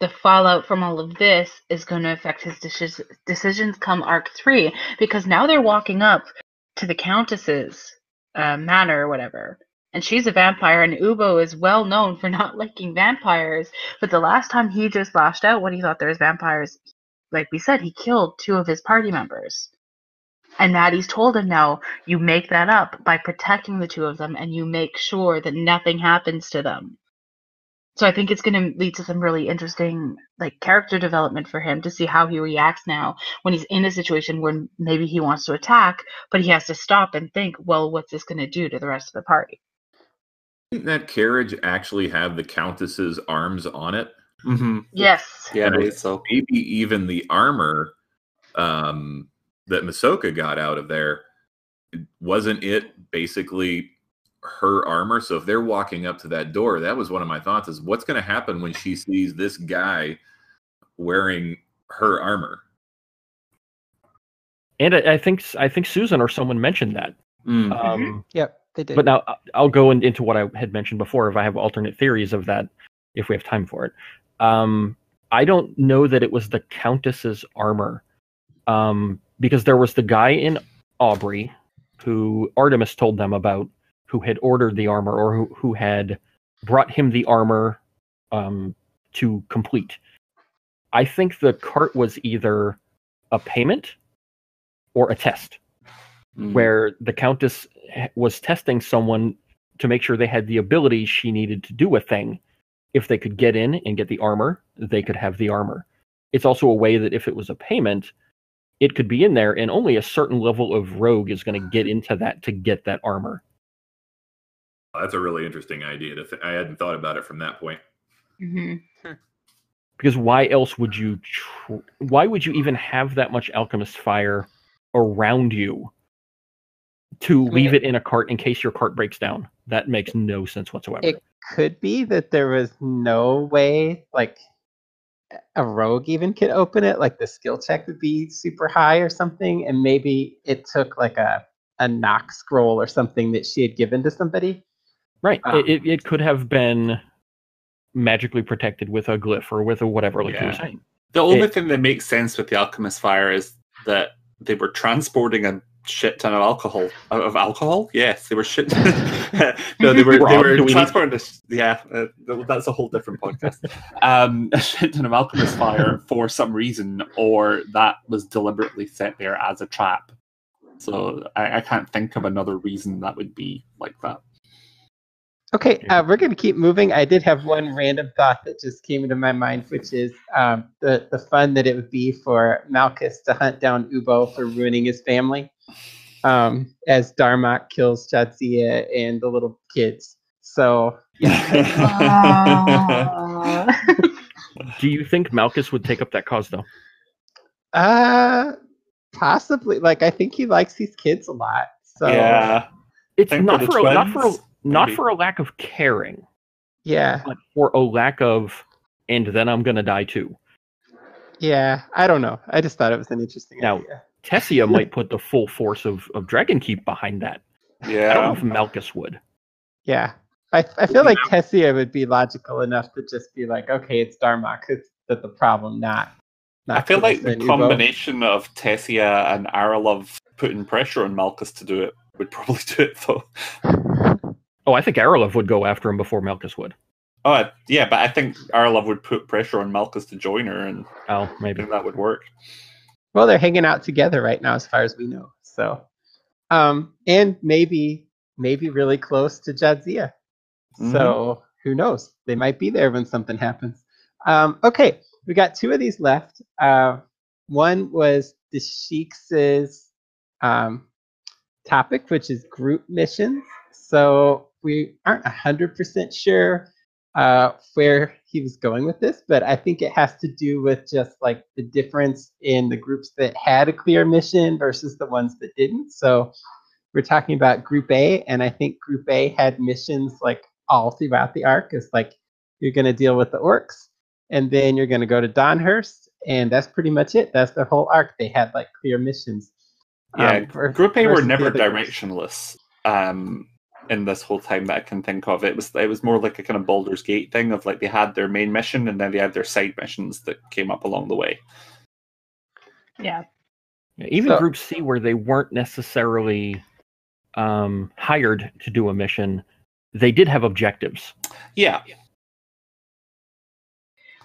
the fallout from all of this is going to affect his decis- decisions come arc three because now they're walking up to the countess's uh, manor or whatever and she's a vampire and ubo is well known for not liking vampires but the last time he just lashed out when he thought there was vampires like we said he killed two of his party members and Maddie's told him now, you make that up by protecting the two of them and you make sure that nothing happens to them. So I think it's going to lead to some really interesting like character development for him to see how he reacts now when he's in a situation where maybe he wants to attack, but he has to stop and think, well, what's this going to do to the rest of the party? Didn't that carriage actually have the Countess's arms on it? Mm-hmm. Yes. Yeah, I believe so. maybe even the armor um, that Masoka got out of there wasn't it basically her armor? So if they're walking up to that door, that was one of my thoughts: is what's going to happen when she sees this guy wearing her armor? and I, I think I think Susan or someone mentioned that. Mm. Um, Yep. They did. but now I- I'll go in, into what I had mentioned before if I have alternate theories of that, if we have time for it. Um, I don't know that it was the Countess's armor, um, because there was the guy in Aubrey who Artemis told them about, who had ordered the armor or who, who had brought him the armor um, to complete. I think the cart was either a payment or a test, Mm. where the Countess h- was testing someone to make sure they had the ability she needed to do a thing. If they could get in and get the armor, they could have the armor. It's also a way that if it was a payment, it could be in there, and only a certain level of rogue is going to get into that to get that armor. That's a really interesting idea. To th- I hadn't thought about it from that point. hmm because why else would you tr- why would you even have that much alchemist fire around you to mean, leave it in a cart in case your cart breaks down that makes no sense whatsoever It could be that there was no way, like a rogue even could open it. Like the skill check would be super high or something, and maybe it took like a a knock scroll or something that she had given to somebody. right um, it, it, it could have been magically protected with a glyph or with a whatever like you were saying The only It- thing that makes sense with the alchemist fire is that they were transporting a shit ton of alcohol of alcohol. Yes, they were shit. no, they were they were do we transporting. This, yeah, uh, that's a whole different podcast. um, a shit ton of alchemist fire for some reason, or that was deliberately set there as a trap. So I, I can't think of another reason that would be like that. Okay, uh, we're going to keep moving. I did have one random thought that just came into my mind, which is um, the the fun that it would be for Malchus to hunt down Ubo for ruining his family, um, as Darmok kills Jadzia and the little kids. So do you think malchus would take up that cause though Uh, possibly. Like, I think he likes these kids a lot. So yeah, it's not for the for, a, not for a, not maybe. for a lack of caring yeah, but for a lack of and then i'm gonna die too yeah. I don't know. I just thought it was an interesting Now- idea. Tessia might put the full force of, of dragon keep behind that Yeah. i don't know if malchus would Yeah, I I feel like Tessia would be logical enough to just be like, okay, it's Darmok. It's that the problem, not. not I feel like the and Ubo. combination of Tessia and Aralov putting pressure on Malchus to do it would probably do it though. Oh, I think Aralov would go after him before Malchus would. Oh yeah, but I think Aralov would put pressure on Malchus to join her, and Oh, maybe. that would work. Well, they're hanging out together right now, as far as we know. So, um, and maybe maybe really close to Jadzia. So who knows? They might be there when something happens. Um, okay, we got two of these left. Uh, one was the Sheiks' um, topic, which is group missions. So we aren't 100% sure uh, where he was going with this, but I think it has to do with just like the difference in the groups that had a clear mission versus the ones that didn't. So we're talking about Group A, and I think Group A had missions like all throughout the arc. It's like you're going to deal with the orcs, and then you're going to go to Donhurst, and that's pretty much it. That's their whole arc. They had like clear missions. Yeah, Um, ver- Group A were never directionless. Um, in this whole time that I can think of, it was it was more like a kind of Baldur's Gate thing of like they had their main mission and then they had their side missions that came up along the way. Yeah. Yeah, even So- Group C, where they weren't necessarily um, hired to do a mission, they did have objectives. Yeah.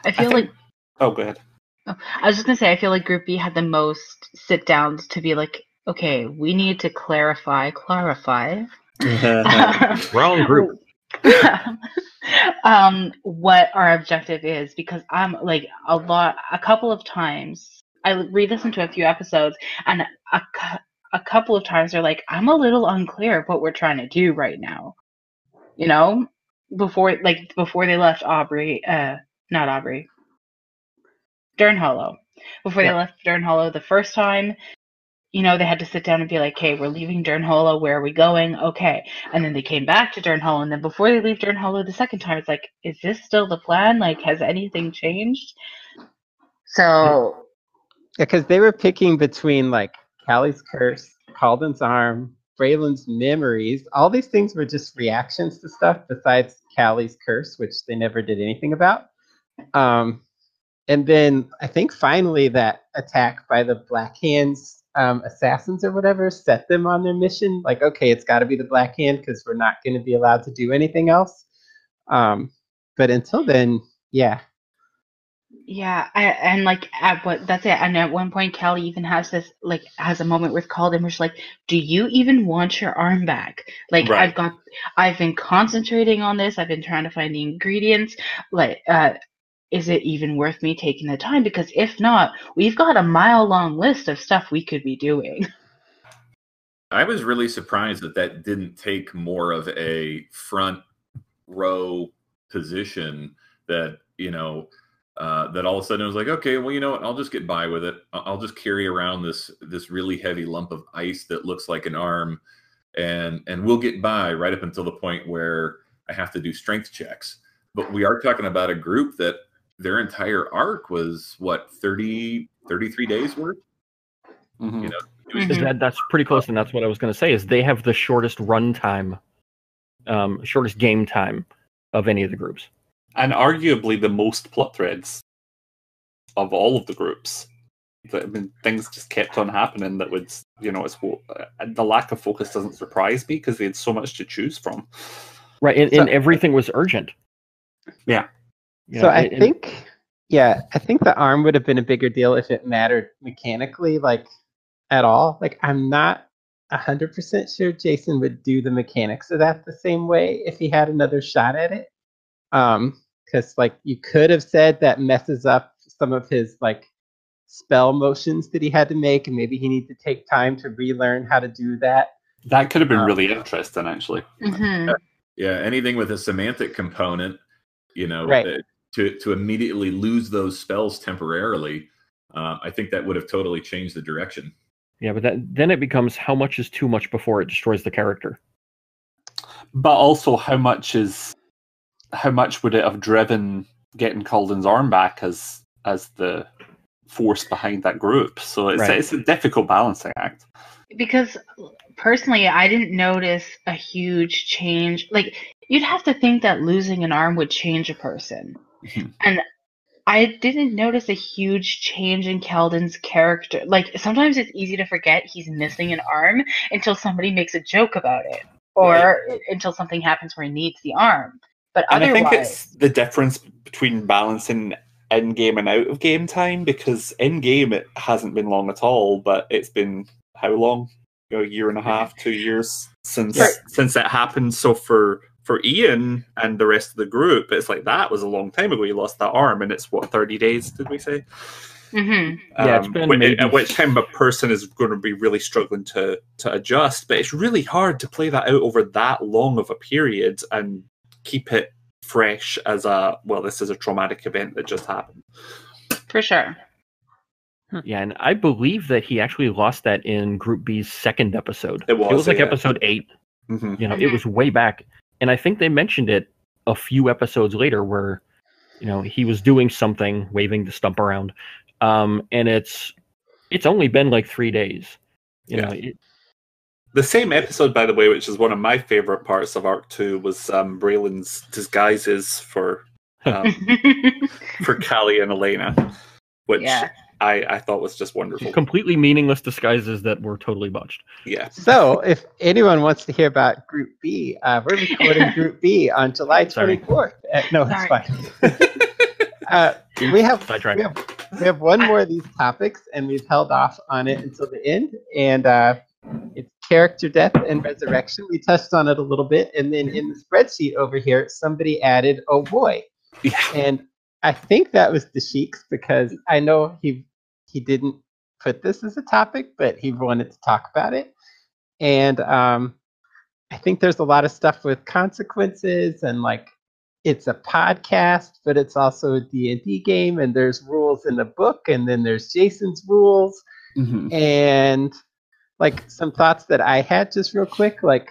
I feel think- like Oh, go ahead. I was just gonna say I feel like Group B had the most sit downs to be like, okay, we need to clarify, clarify. Wrong group. um, what our objective is because I'm like a lot, a couple of times I re-listened to a few episodes and a, a couple of times they're like, I'm a little unclear of what we're trying to do right now. You know, before like before they left Aubrey, uh, not Aubrey, Dern Hollow. Before Yeah. they left Dern Hollow the first time, you know, they had to sit down and be like, hey, we're leaving Dern Hollow. Where are we going?" Okay, and then they came back to Dern Hollow, and then before they leave Dern Hollow the second time, it's like, "Is this still the plan? Like, has anything changed?" So because they were picking between like Callie's curse, Calden's arm, Braylon's memories. All these things were just reactions to stuff besides Callie's curse, which they never did anything about. Um, and then I think finally that attack by the Black Hands um, assassins or whatever set them on their mission. Like, okay, it's got to be the Black Hand because we're not going to be allowed to do anything else. Um, but until then, yeah, Yeah, I, and like at what that's it. And at one point, Kelly even has this like has a moment with Calden where she's like, "Do you even want your arm back? Like Right. I've got, I've been concentrating on this. I've been trying to find the ingredients. Like, uh, is it even worth me taking the time? Because if not, we've got a mile long list of stuff we could be doing. I was really surprised that that didn't take more of a front row position. That you know, uh, that all of a sudden it was like, okay, well, you know what? I'll just get by with it. I'll just carry around this this really heavy lump of ice that looks like an arm, and and we'll get by right up until the point where I have to do strength checks. But we are talking about a group that their entire arc was what 30 33 days worth Mhm. you know Is that that's pretty close, and that's what I was going to say. Is they have the shortest run time, um, shortest game time of any of the groups. and arguably the most plot threads of all of the groups. That, I mean, things just kept on happening that would, you know, it's uh, the lack of focus doesn't surprise me because they had so much to choose from. Right, and, So- and everything was urgent. Yeah. You so I and- and- think, yeah, I think the arm would have been a bigger deal if it mattered mechanically, like at all. Like I'm not hundred percent sure Jason would do the mechanics of that the same way if he had another shot at it. Um, because like you could have said that messes up some of his like spell motions that he had to make, and maybe he needs to take time to relearn how to do that. That could have been Um, really interesting, actually. hmm Yeah, anything with a semantic component, you know, Right. To to immediately lose those spells temporarily, uh, I think that would have totally changed the direction. yeah, but that, then it becomes how much is too much before it destroys the character. But also, how much is how much would it have driven getting Calden's arm back as as the force behind that group? So it's Right. it's a difficult balancing act. because personally i didn't notice a huge change like you'd have to think that losing an arm would change a person Mhm. and i didn't notice a huge change in Calden's character like sometimes it's easy to forget he's missing an arm until somebody makes a joke about it or until something happens where he needs the arm but And I think it's the difference between balancing in game and out of game time because in game it hasn't been long at all, but it's been how long? A year and a half, two years since Right. since it happened. So for for Ian and the rest of the group, it's like that was a long time ago. He lost that arm, and it's what thirty days? Did we say? Mhm. Yeah, it's been whi- maybe- at which time a person is going to be really struggling to to adjust. But it's really hard to play that out over that long of a period and keep it fresh as a well. This is a traumatic event that just happened. for sure Yeah, and I believe that he actually lost that in Group B's second episode. It was, like yeah. episode eight. hmm You know, it Mhm. was way back, and I think they mentioned it a few episodes later, where you know he was doing something, waving the stump around, um, and it's it's only been like three days. You know, it, The same episode, by the way, which is one of my favorite parts of Arc Two, was um, Braylon's disguises for um, for Callie and Elena, which yeah I I thought was just wonderful. completely meaningless disguises that were totally botched. Yeah. So, if anyone wants to hear about Group B, uh, we're recording Group B on July Sorry. 24th. Uh, no, it's fine. uh, we have Sidetrack. we have we have one more of these topics, and we've held off on it until the end. And uh, it's character death and resurrection. We touched on it a little bit, and then in the spreadsheet over here, somebody added, "Oh boy," Yeah. and I think that was the Sheiks because I know he he didn't put this as a topic, but he wanted to talk about it. And um, I think there's a lot of stuff with consequences and like it's a podcast, but it's also a D&D game and there's rules in the book and then there's Jason's rules Mhm. and like some thoughts that I had just real quick like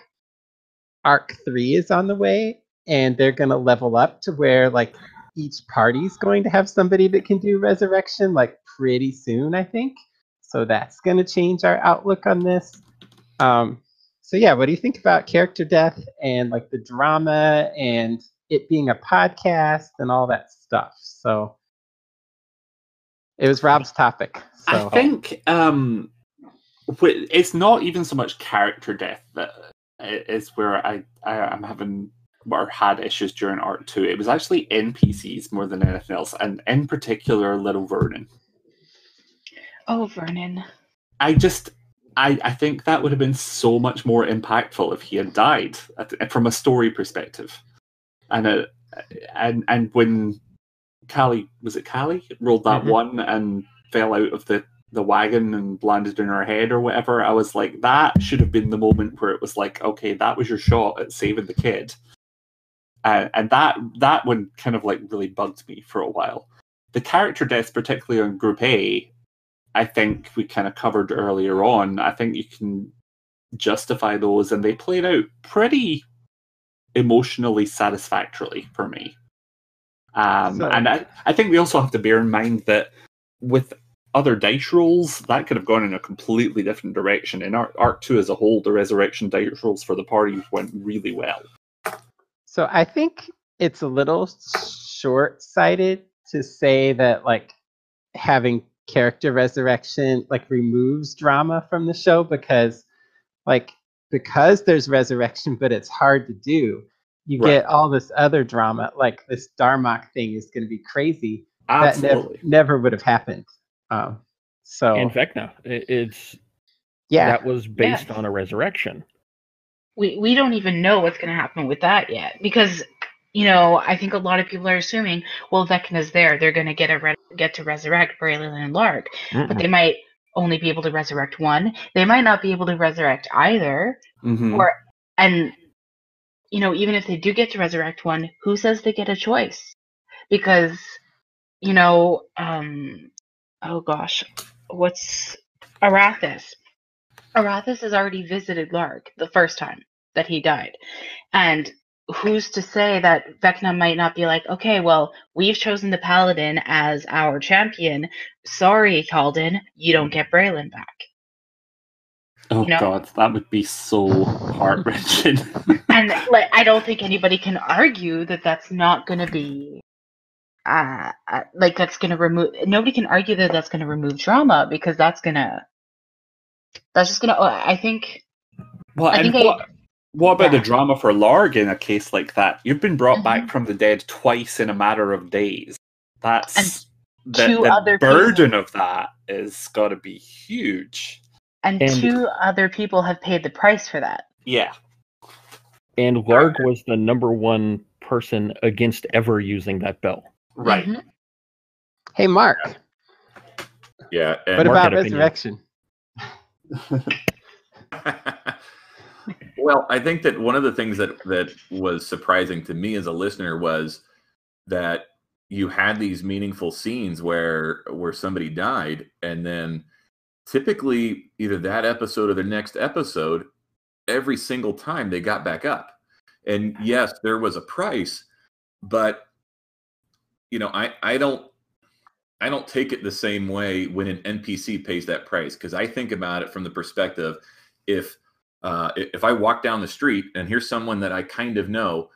arc 3 is on the way and they're going to level up to where like each party's going to have somebody that can do resurrection like pretty soon I think. So that's going to change our outlook on this. Um so yeah what do you think about character death and like the drama and it being a podcast and all that stuff? So it was Rob's topic so. I think um, it's not even so much character death that i- where I, I am having or had issues during Arc Two. It was actually NPCs more than anything else, and in particular, Little Vernon. Oh, Vernon. I just, I, I think that would have been so much more impactful if he had died at, from a story perspective, and uh, and and when Callie was it Callie rolled that Mhm. one and fell out of the the wagon and landed in her head or whatever. I was like, that should have been the moment where it was like, okay, that was your shot at saving the kid. Uh, and that that one kind of like really bugged me for a while. The character deaths, particularly on Group A, I think we kind of covered earlier on. I think you can justify those, and they played out pretty emotionally satisfactorily for me. Um, So- and I, I think we also have to bear in mind that with other dice rolls, that could have gone in a completely different direction. In Arc, Arc 2 as a whole, the resurrection dice rolls for the party went really well. So I think it's a little short-sighted to say that like having character resurrection like removes drama from the show because like because there's resurrection but it's hard to do. You Right. get all this other drama like this darmok thing is going to be crazy that never, never would have happened. Um so And Vecna, it, it's yeah. that was based on a resurrection. We we don't even know what's going to happen with that yet because you know I think a lot of people are assuming well Vecna's there they're going to get a re- get to resurrect Braylon and Larg. But Mm-mm. they might only be able to resurrect one. They might not be able to resurrect either. Mhm. or and you know even if they do get to resurrect one who says they get a choice? Because you know um oh gosh what's Arathis Arathis has already visited Larg the first time that he died and who's to say that Vecna might not be like okay well we've chosen the paladin as our champion sorry Calden you don't get Braylon back Oh you know? god, that would be so heart wrenching. and like I don't think anybody can argue that that's not going to be uh, uh like that's going to remove nobody can argue that that's going to remove drama because that's going to that's just going to I think well, I and think I- what, what about the drama for Larg in a case like that? You've been brought back Mhm. from the dead twice in a matter of days. That's And the, two the other burden of that is got to be huge. and, And- two other people have paid the price for that. Yeah, And Larg was the number one person against ever using that bell. right. Mhm. hey mark Yeah. what And Mark about resurrection? opinion. Well, I think that one of the things that that was surprising to me as a listener was that you had these meaningful scenes where where somebody died and then typically either that episode or the next episode every single time they got back up. And yes, there was a price, but you know, I I don't I don't take it the same way when an NPC pays that price because I think about it from the perspective if uh, if I walk down the street and here's someone that I kind of know,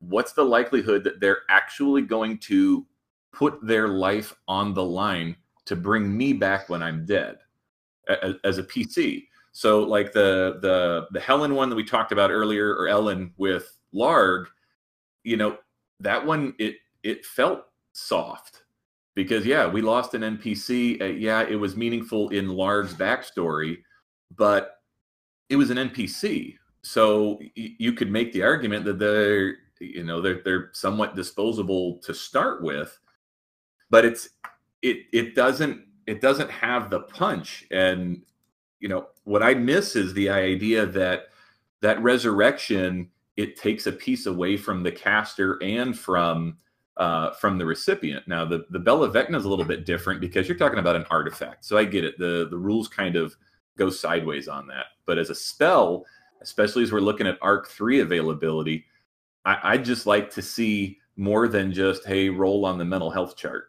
what's the likelihood that they're actually going to put their life on the line to bring me back when I'm dead a- a- as a PC? So like the the the Helen one that we talked about earlier, or Ellen with Larg, you know, that one it it felt soft because yeah, we lost an NPC. Uh, yeah, it was meaningful in Larg's backstory, but it was an NPC. So y- you could make the argument that they're you know they're they're somewhat disposable to start with, but it's it it doesn't it doesn't have the punch and you know what I miss is the idea that that resurrection it takes a piece away from the caster and from uh, from the recipient. Now, the the Bell of Vecna is a little bit different because you're talking about an artifact. So I get it. the The rules kind of go sideways on that. But as a spell, especially as we're looking at Arc Three availability, I, I'd just like to see more than just hey, roll on the mental health chart.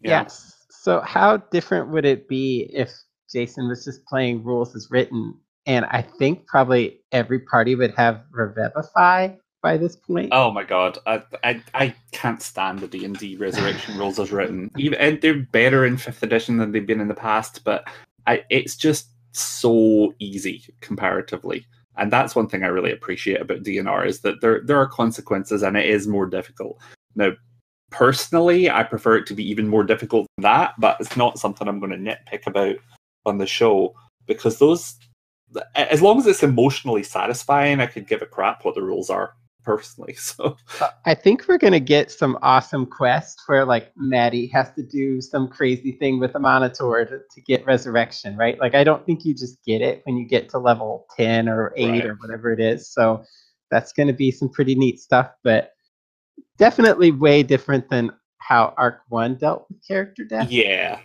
Yeah. Yes. So how different would it be if Jason was just playing rules as written? And I think probably every party would have Revivify by this point. Oh my god, I, I I can't stand the D and D Resurrection rules as written. Even and they're better in fifth edition than they've been in the past, but I it's just so easy comparatively. and that's one thing I really appreciate about DNR is that there there are consequences and it is more difficult. Now, personally, I prefer it to be even more difficult than that, but it's not something I'm going to nitpick about on the show because those, as long as it's emotionally satisfying, I could give a crap what the rules are personally. So I think we're gonna get some awesome quests where like Maddie has to do some crazy thing with a monitor to, to get resurrection, right? Like I don't think you just get it when you get to level ten or eight Right. or whatever it is. So that's gonna be some pretty neat stuff, but definitely way different than how Arc One dealt with character death. yeah.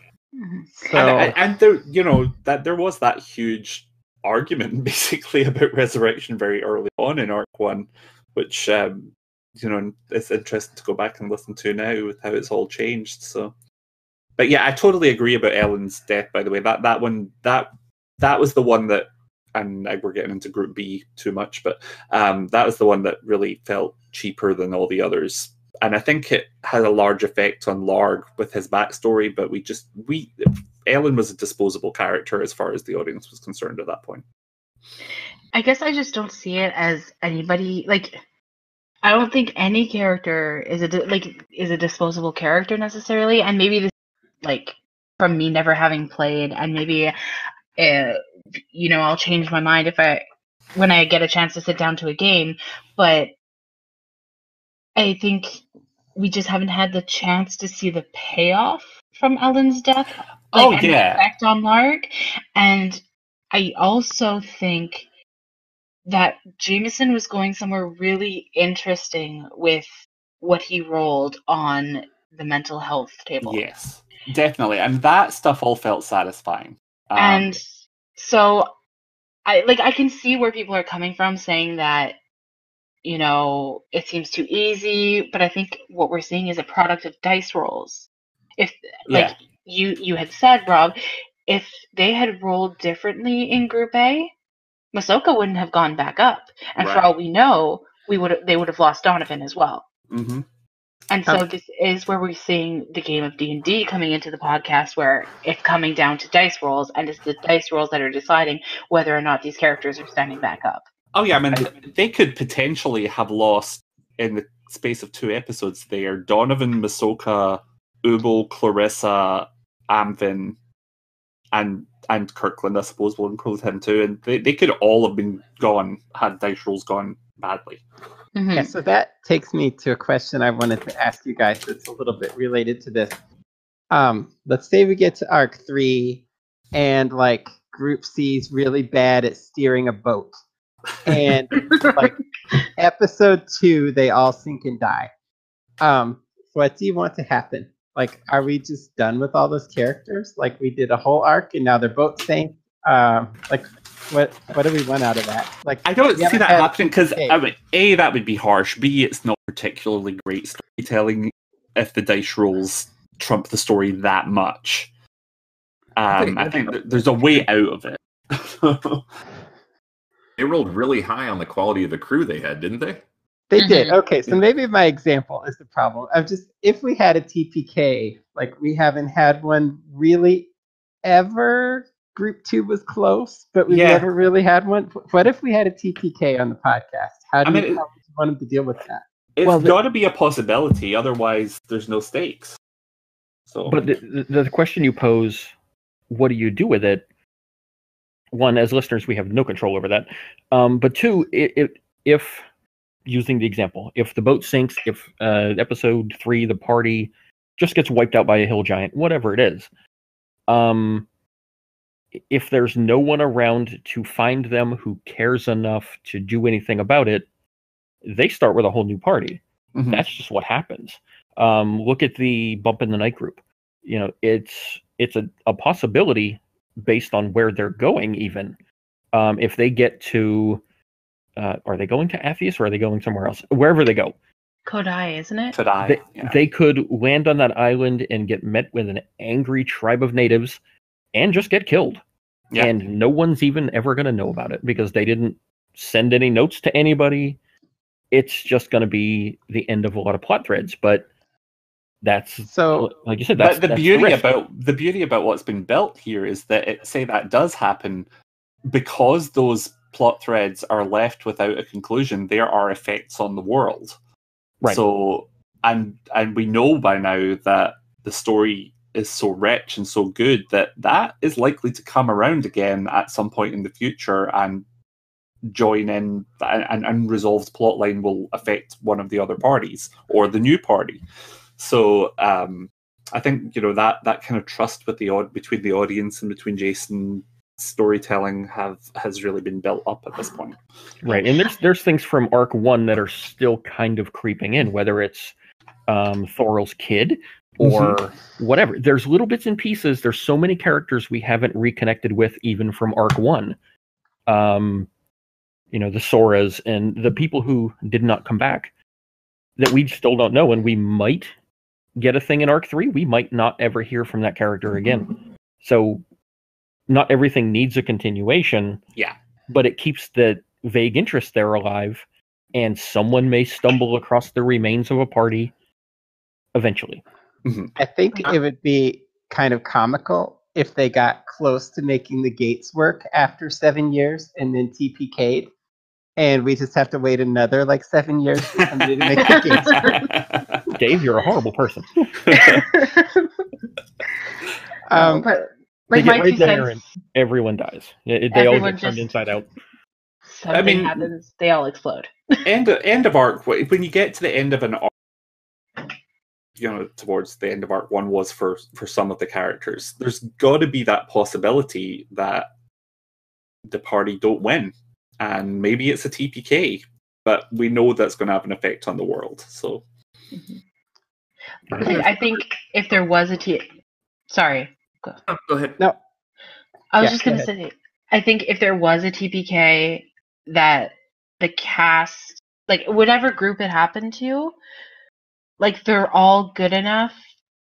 So and, and, and there, you know, that there was that huge argument basically about resurrection very early on in Arc One, which um, you know it's interesting to go back and listen to now with how it's all changed. So, but yeah, I totally agree about Ellen's death. By the way, that that one that that was the one that. And we're getting into Group B too much, but um, that was the one that really felt cheaper than all the others and I think it had a large effect on Larg with his backstory. But we just we Ellen was a disposable character as far as the audience was concerned at that point. I guess I just don't see it as anybody like. I don't think any character is a like is a disposable character necessarily, and maybe this like from me never having played, and maybe uh, you know I'll change my mind if I when I get a chance to sit down to a game, but I think we just haven't had the chance to see the payoff from Ellen's death. Oh, and yeah. effect on Larg, and I also think that Jameson was going somewhere really interesting with what he rolled on the mental health table. Yes, definitely, and that stuff all felt satisfying. Um, and so I like I can see where people are coming from saying that you know it seems too easy, but I think what we're seeing is a product of dice rolls. If like yeah, you you had said, Rob, if they had rolled differently in Group A, Masoka wouldn't have gone back up, and for all we know, we would they would have lost Donovan as well. hmm And so Um, this is where we're seeing the game of D and D coming into the podcast, where it's coming down to dice rolls, and it's the dice rolls that are deciding whether or not these characters are standing back up. Oh yeah, I mean they could potentially have lost in the space of two episodes. There, Donovan, Masoka, Ubo, Clarissa, Amvin, and and Kirkland. I suppose will include him too, and they, they could all have been gone had dice rolls gone badly. Yeah, so that takes me to a question I wanted to ask you guys that's a little bit related to this. Um, let's say we get to arc three and like group C is really bad at steering a boat. And like episode two, they all sink and die. Um, what do you want to happen? Like, are we just done with all those characters? Like we did a whole arc and now they're both sank. Um, like what what do we want out of that? Like I don't see that happening because Okay. I mean, a that would be harsh. B it's not particularly great storytelling if the dice rolls trump the story that much. Um, I think there's a way out of it. They rolled really high on the quality of the crew they had, didn't they? They did. Mhm. Okay, so maybe my example is the problem. I'm just if we had a TPK, like we haven't had one really ever. Group two was close, but we Yeah. never really had one. What if we had a TPK on the podcast? How do I mean, you, it- how would you want them to deal with that? It's Well, got to be a possibility, otherwise there's no stakes. So, But the, the, the question you pose, what do you do with it? One, as listeners, we have no control over that. Um, but two, i i if using the example, if the boat sinks, if uh, episode three, the party just gets wiped out by a hill giant, whatever it is, um, if there's no one around to find them who cares enough to do anything about it, they start with a whole new party Mhm. that's just what happens. Um, look at the bump in the night group. You know, it's it's a, a possibility based on where they're going. Even um, if they get to, uh, are they going to Athius or are they going somewhere else? Wherever they go, Kodai, isn't it? could I? they, yeah. they could land on that island and get met with an angry tribe of natives and just get killed. Yeah. And no one's even ever going to know about it because they didn't send any notes to anybody. It's just going to be the end of a lot of plot threads. But that's So like you said. That's but the that's beauty risk. about the beauty about what's been built here is that it, say that does happen because those plot threads are left without a conclusion, there are effects on the world. Right. So and and we know by now that the story is so rich and so good that that is likely to come around again at some point in the future and join in an unresolved plot line will affect one of the other parties or the new party so um, i think you know that that kind of trust with the odd between the audience and between jason storytelling have has really been built up at this point right and there's there's things from arc one that are still kind of creeping in whether it's um thoryl's kid or mm-hmm. whatever. There's little bits and pieces. There's so many characters we haven't reconnected with even from arc one. Um, you know, the Soras and the people who did not come back that we still don't know, and we might get a thing in arc three. We might not ever hear from that character again. So, not everything needs a continuation. Yeah, but it keeps the vague interest there alive, and someone may stumble across the remains of a party eventually. Mm-hmm. I think it would be kind of comical if they got close to making the gates work after seven years and then TPK'd, and we just have to wait another like seven years for somebody to make the gates work. Dave, you're a horrible person. um, but like my right there and everyone dies. They all get turned inside out. Something I mean, happens, they all explode. end of, end of arc. When you get to the end of an arc you know towards the end of arc one was for for some of the characters there's got to be that possibility that the party don't win and maybe it's a tpk but we know that's going to have an effect on the world so mm-hmm. i think if there was a t sorry go, oh, go ahead. No. I was yeah, just going to say i think if there was a tpk that the cast like whatever group it happened to like they're all good enough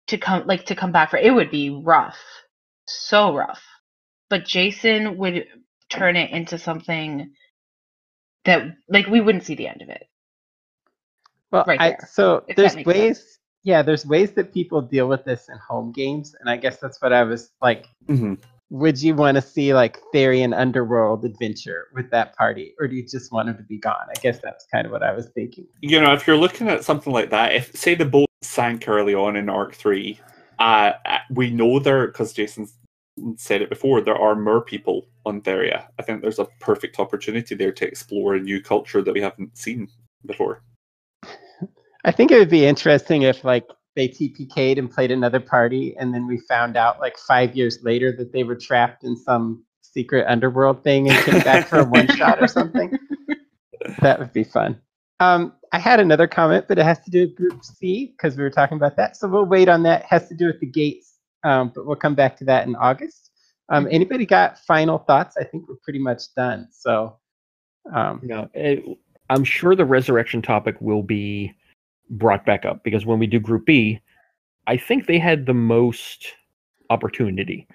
to come like to come back for it would be rough so rough. But jason would turn it into something that like we wouldn't see the end of it. Well right I, so there's ways sense. Yeah there's ways that people deal with this in home games and i guess that's what i was like mm-hmm would you want to see like Therian Underworld adventure with that party, or do you just want him to be gone? I guess that's kind of what I was thinking. You know, if you're looking at something like that, if say the boat sank early on in Arc Three, uh, uh we know there because Jason said it before. There are mer people on Theria. I think there's a perfect opportunity there to explore a new culture that we haven't seen before. I think it would be interesting if like they TPK'd and played another party, and then we found out like five years later that they were trapped in some secret underworld thing and came back for a one shot or something. That would be fun. Um, I had another comment, but it has to do with Group C because we were talking about that. So we'll wait on that. It has to do with the gates, um, but we'll come back to that in August. Um, anybody got final thoughts? I think we're pretty much done. So, um, no, it, I'm sure the resurrection topic will be brought back up because when we do Group B, I think they had the most opportunity.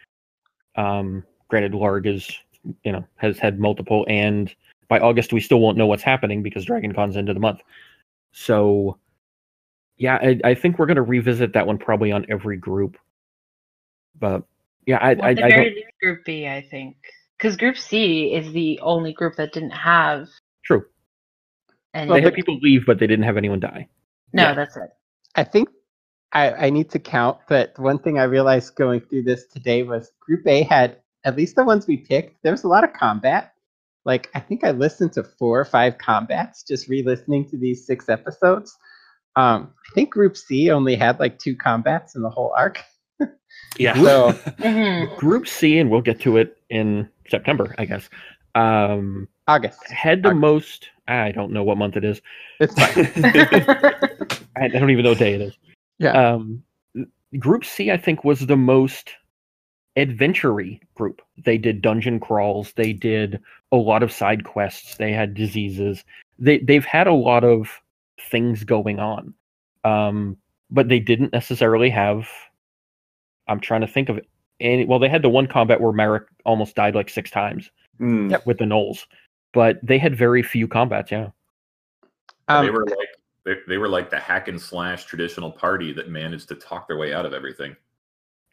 Um, granted, Larg is you know has had multiple, and by August we still won't know what's happening because Dragon Con's end of the month. So, yeah, I, I think we're going to revisit that one probably on every group. But yeah, I, well, I, I don't... Group B, I think, because Group C is the only group that didn't have. True. And they had people leave, but they didn't have anyone die. No, yeah. that's it. I think I, I need to count, but one thing I realized going through this today was Group A had at least the ones we picked. There was a lot of combat. Like I think I listened to four or five combats just re-listening to these six episodes. Um, I think Group C only had like two combats in the whole arc. yeah. So mm-hmm. Group C, and we'll get to it in September, I guess. Um, August had the August. most. I don't know what month it is. It's fine. I don't even know what day it is. Yeah. Um, group C, I think, was the most adventure group. They did dungeon crawls. They did a lot of side quests. They had diseases. They they've had a lot of things going on, um, but they didn't necessarily have. I'm trying to think of. Any, well, they had the one combat where Merrick almost died like six times mm. with the gnolls, but they had very few combats. Yeah. Um, they were like they, they were like the hack and slash traditional party that managed to talk their way out of everything.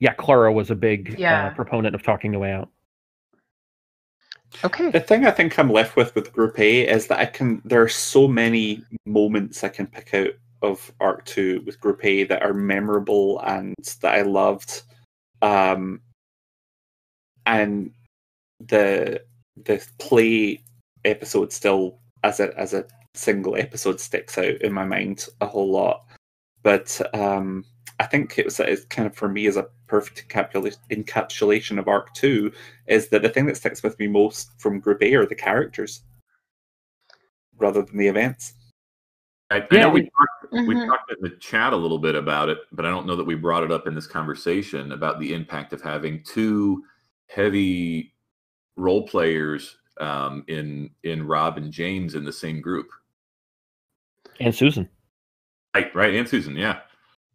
Yeah, Clara was a big yeah. uh, proponent of talking the way out. Okay. The thing I think I'm left with with Group A is that I can. There are so many moments I can pick out of Arc Two with Group A that are memorable and that I loved. Um, and the the play episode still as a as a single episode sticks out in my mind a whole lot. But um, I think it was it's kind of for me as a perfect encapsulation of Arc Two is that the thing that sticks with me most from Group A are the characters rather than the events. I, I Yeah, know we we- talked, we Mhm. talked in the chat a little bit about it, but I don't know that we brought it up in this conversation about the impact of having two heavy role players um, in in Rob and James in the same group. And Susan. Right, right, and Susan, yeah.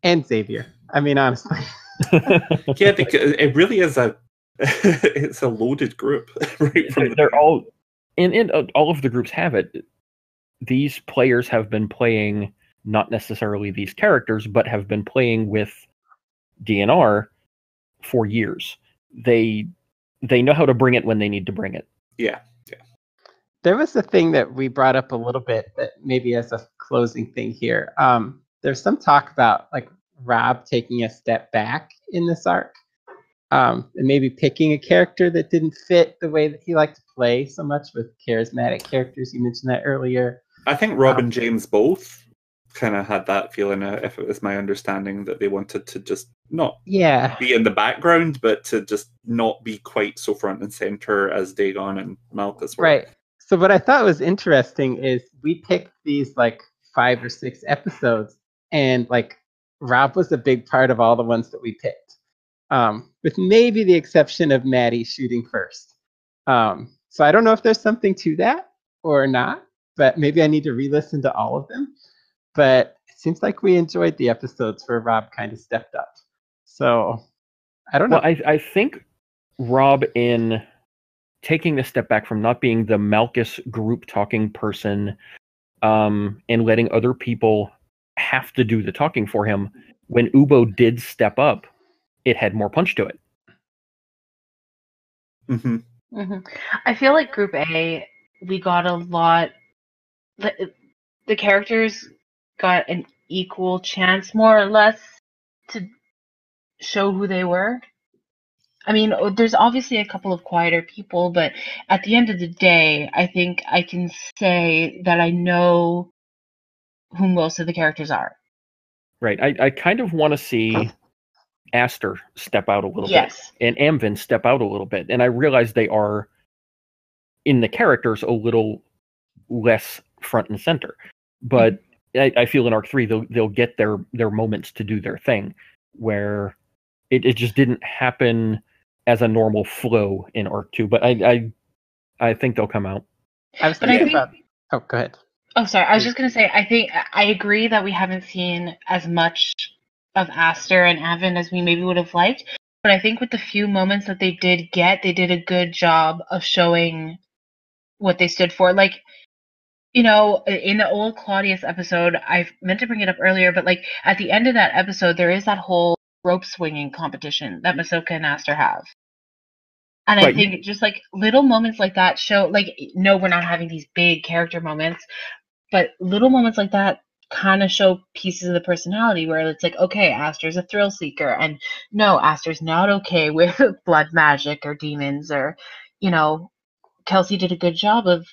And Xavier. I mean, honestly. Yeah, because it really is a it's a loaded group right from the they're all and, and uh, all of the groups have it these players have been playing not necessarily these characters but have been playing with dnr for years they they know how to bring it when they need to bring it yeah. There was a thing that we brought up a little bit that maybe as a closing thing here. Um, there's some talk about like Rob taking a step back in this arc, um, and maybe picking a character that didn't fit the way that he liked to play so much with charismatic characters. You mentioned that earlier. I think Rob Um, and James both kind of had that feeling, uh, if it was my understanding, that they wanted to just not Yeah, be in the background, but to just not be quite so front and center as Dagon and Malchus were. Right. So what I thought was interesting is we picked these like five or six episodes, and like Rob was a big part of all the ones that we picked, um, with maybe the exception of Maddie shooting first. Um, so I don't know if there's something to that or not, but maybe I need to re-listen to all of them. But it seems like we enjoyed the episodes where Rob kind of stepped up. So I don't know. well I, I think rob in taking a step back from not being the malchus group talking person um, and letting other people have to do the talking for him when ubo did step up it had more punch to it hmm hmm I feel like Group A, we got a lot. The, the characters got an equal chance, more or less, to show who they were. I mean, oh, there's obviously a couple of quieter people, but at the end of the day, I think I can say that I know who most of the characters are. right i, I kind of want to see aster step out a little bit and Amvin step out a little bit. And I realize they are in the characters a little less front and center. But mm-hmm. I, I feel in arc three they'll they'll get their their moments to do their thing where it, it just didn't happen as a normal flow in arc two. But I I I think they'll come out. I was But I thinking think about. Oh, go ahead. Oh, sorry. I was just gonna say. I think I agree that we haven't seen as much of Aster and Amvin as we maybe would have liked. But I think with the few moments that they did get, they did a good job of showing what they stood for. Like, you know, in the old Claudius episode, I meant to bring it up earlier, but like at the end of that episode, there is that whole rope swinging competition that Masoka and Aster have. And I think just like little moments like that show, like, no, we're not having these big character moments, but little moments like that kind of show pieces of the personality where it's like, okay, Aster's a thrill seeker, and no, Aster's not okay with blood magic or demons, or, you know, Kelsey did a good job of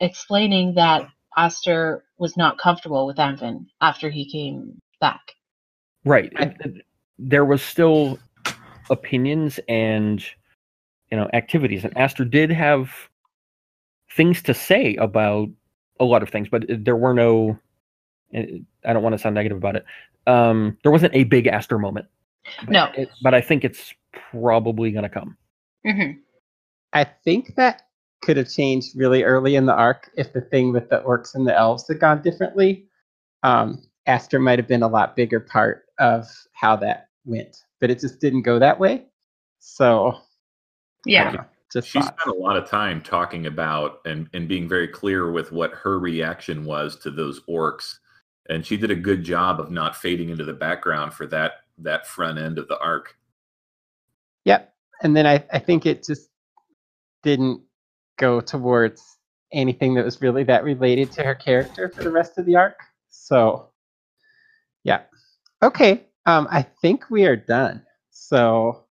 explaining that Aster was not comfortable with Amvin after he came back. Right. And- and there was still opinions and you know activities, and Aster did have things to say about a lot of things, but there were no. I don't want to sound negative about it. Um, there wasn't a big Aster moment. But No. it- but I think it's probably going to come. hmm I think that could have changed really early in the arc if the thing with the orcs and the elves had gone differently. Um, Aster might have been a lot bigger part of how that went, but it just didn't go that way. So, Yeah. know, just She thoughts. spent a lot of time talking about and, and being very clear with what her reaction was to those orcs. And she did a good job of not fading into the background for that that front end of the arc. Yep. And then I, I think it just didn't go towards anything that was really that related to her character for the rest of the arc. So, yeah. Okay, um, I think we are done. So,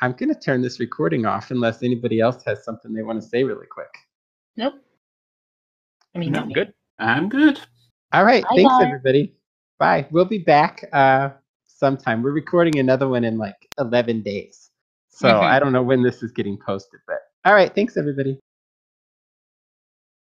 I'm going to turn this recording off unless anybody else has something they want to say really quick. Nope. I mean, No, not me. Good. I'm good. All right, Bye, thanks guys. everybody. Bye. We'll be back uh, sometime. We're recording another one in like 11 days. So Mhm. I don't know when this is getting posted, but all right, thanks everybody.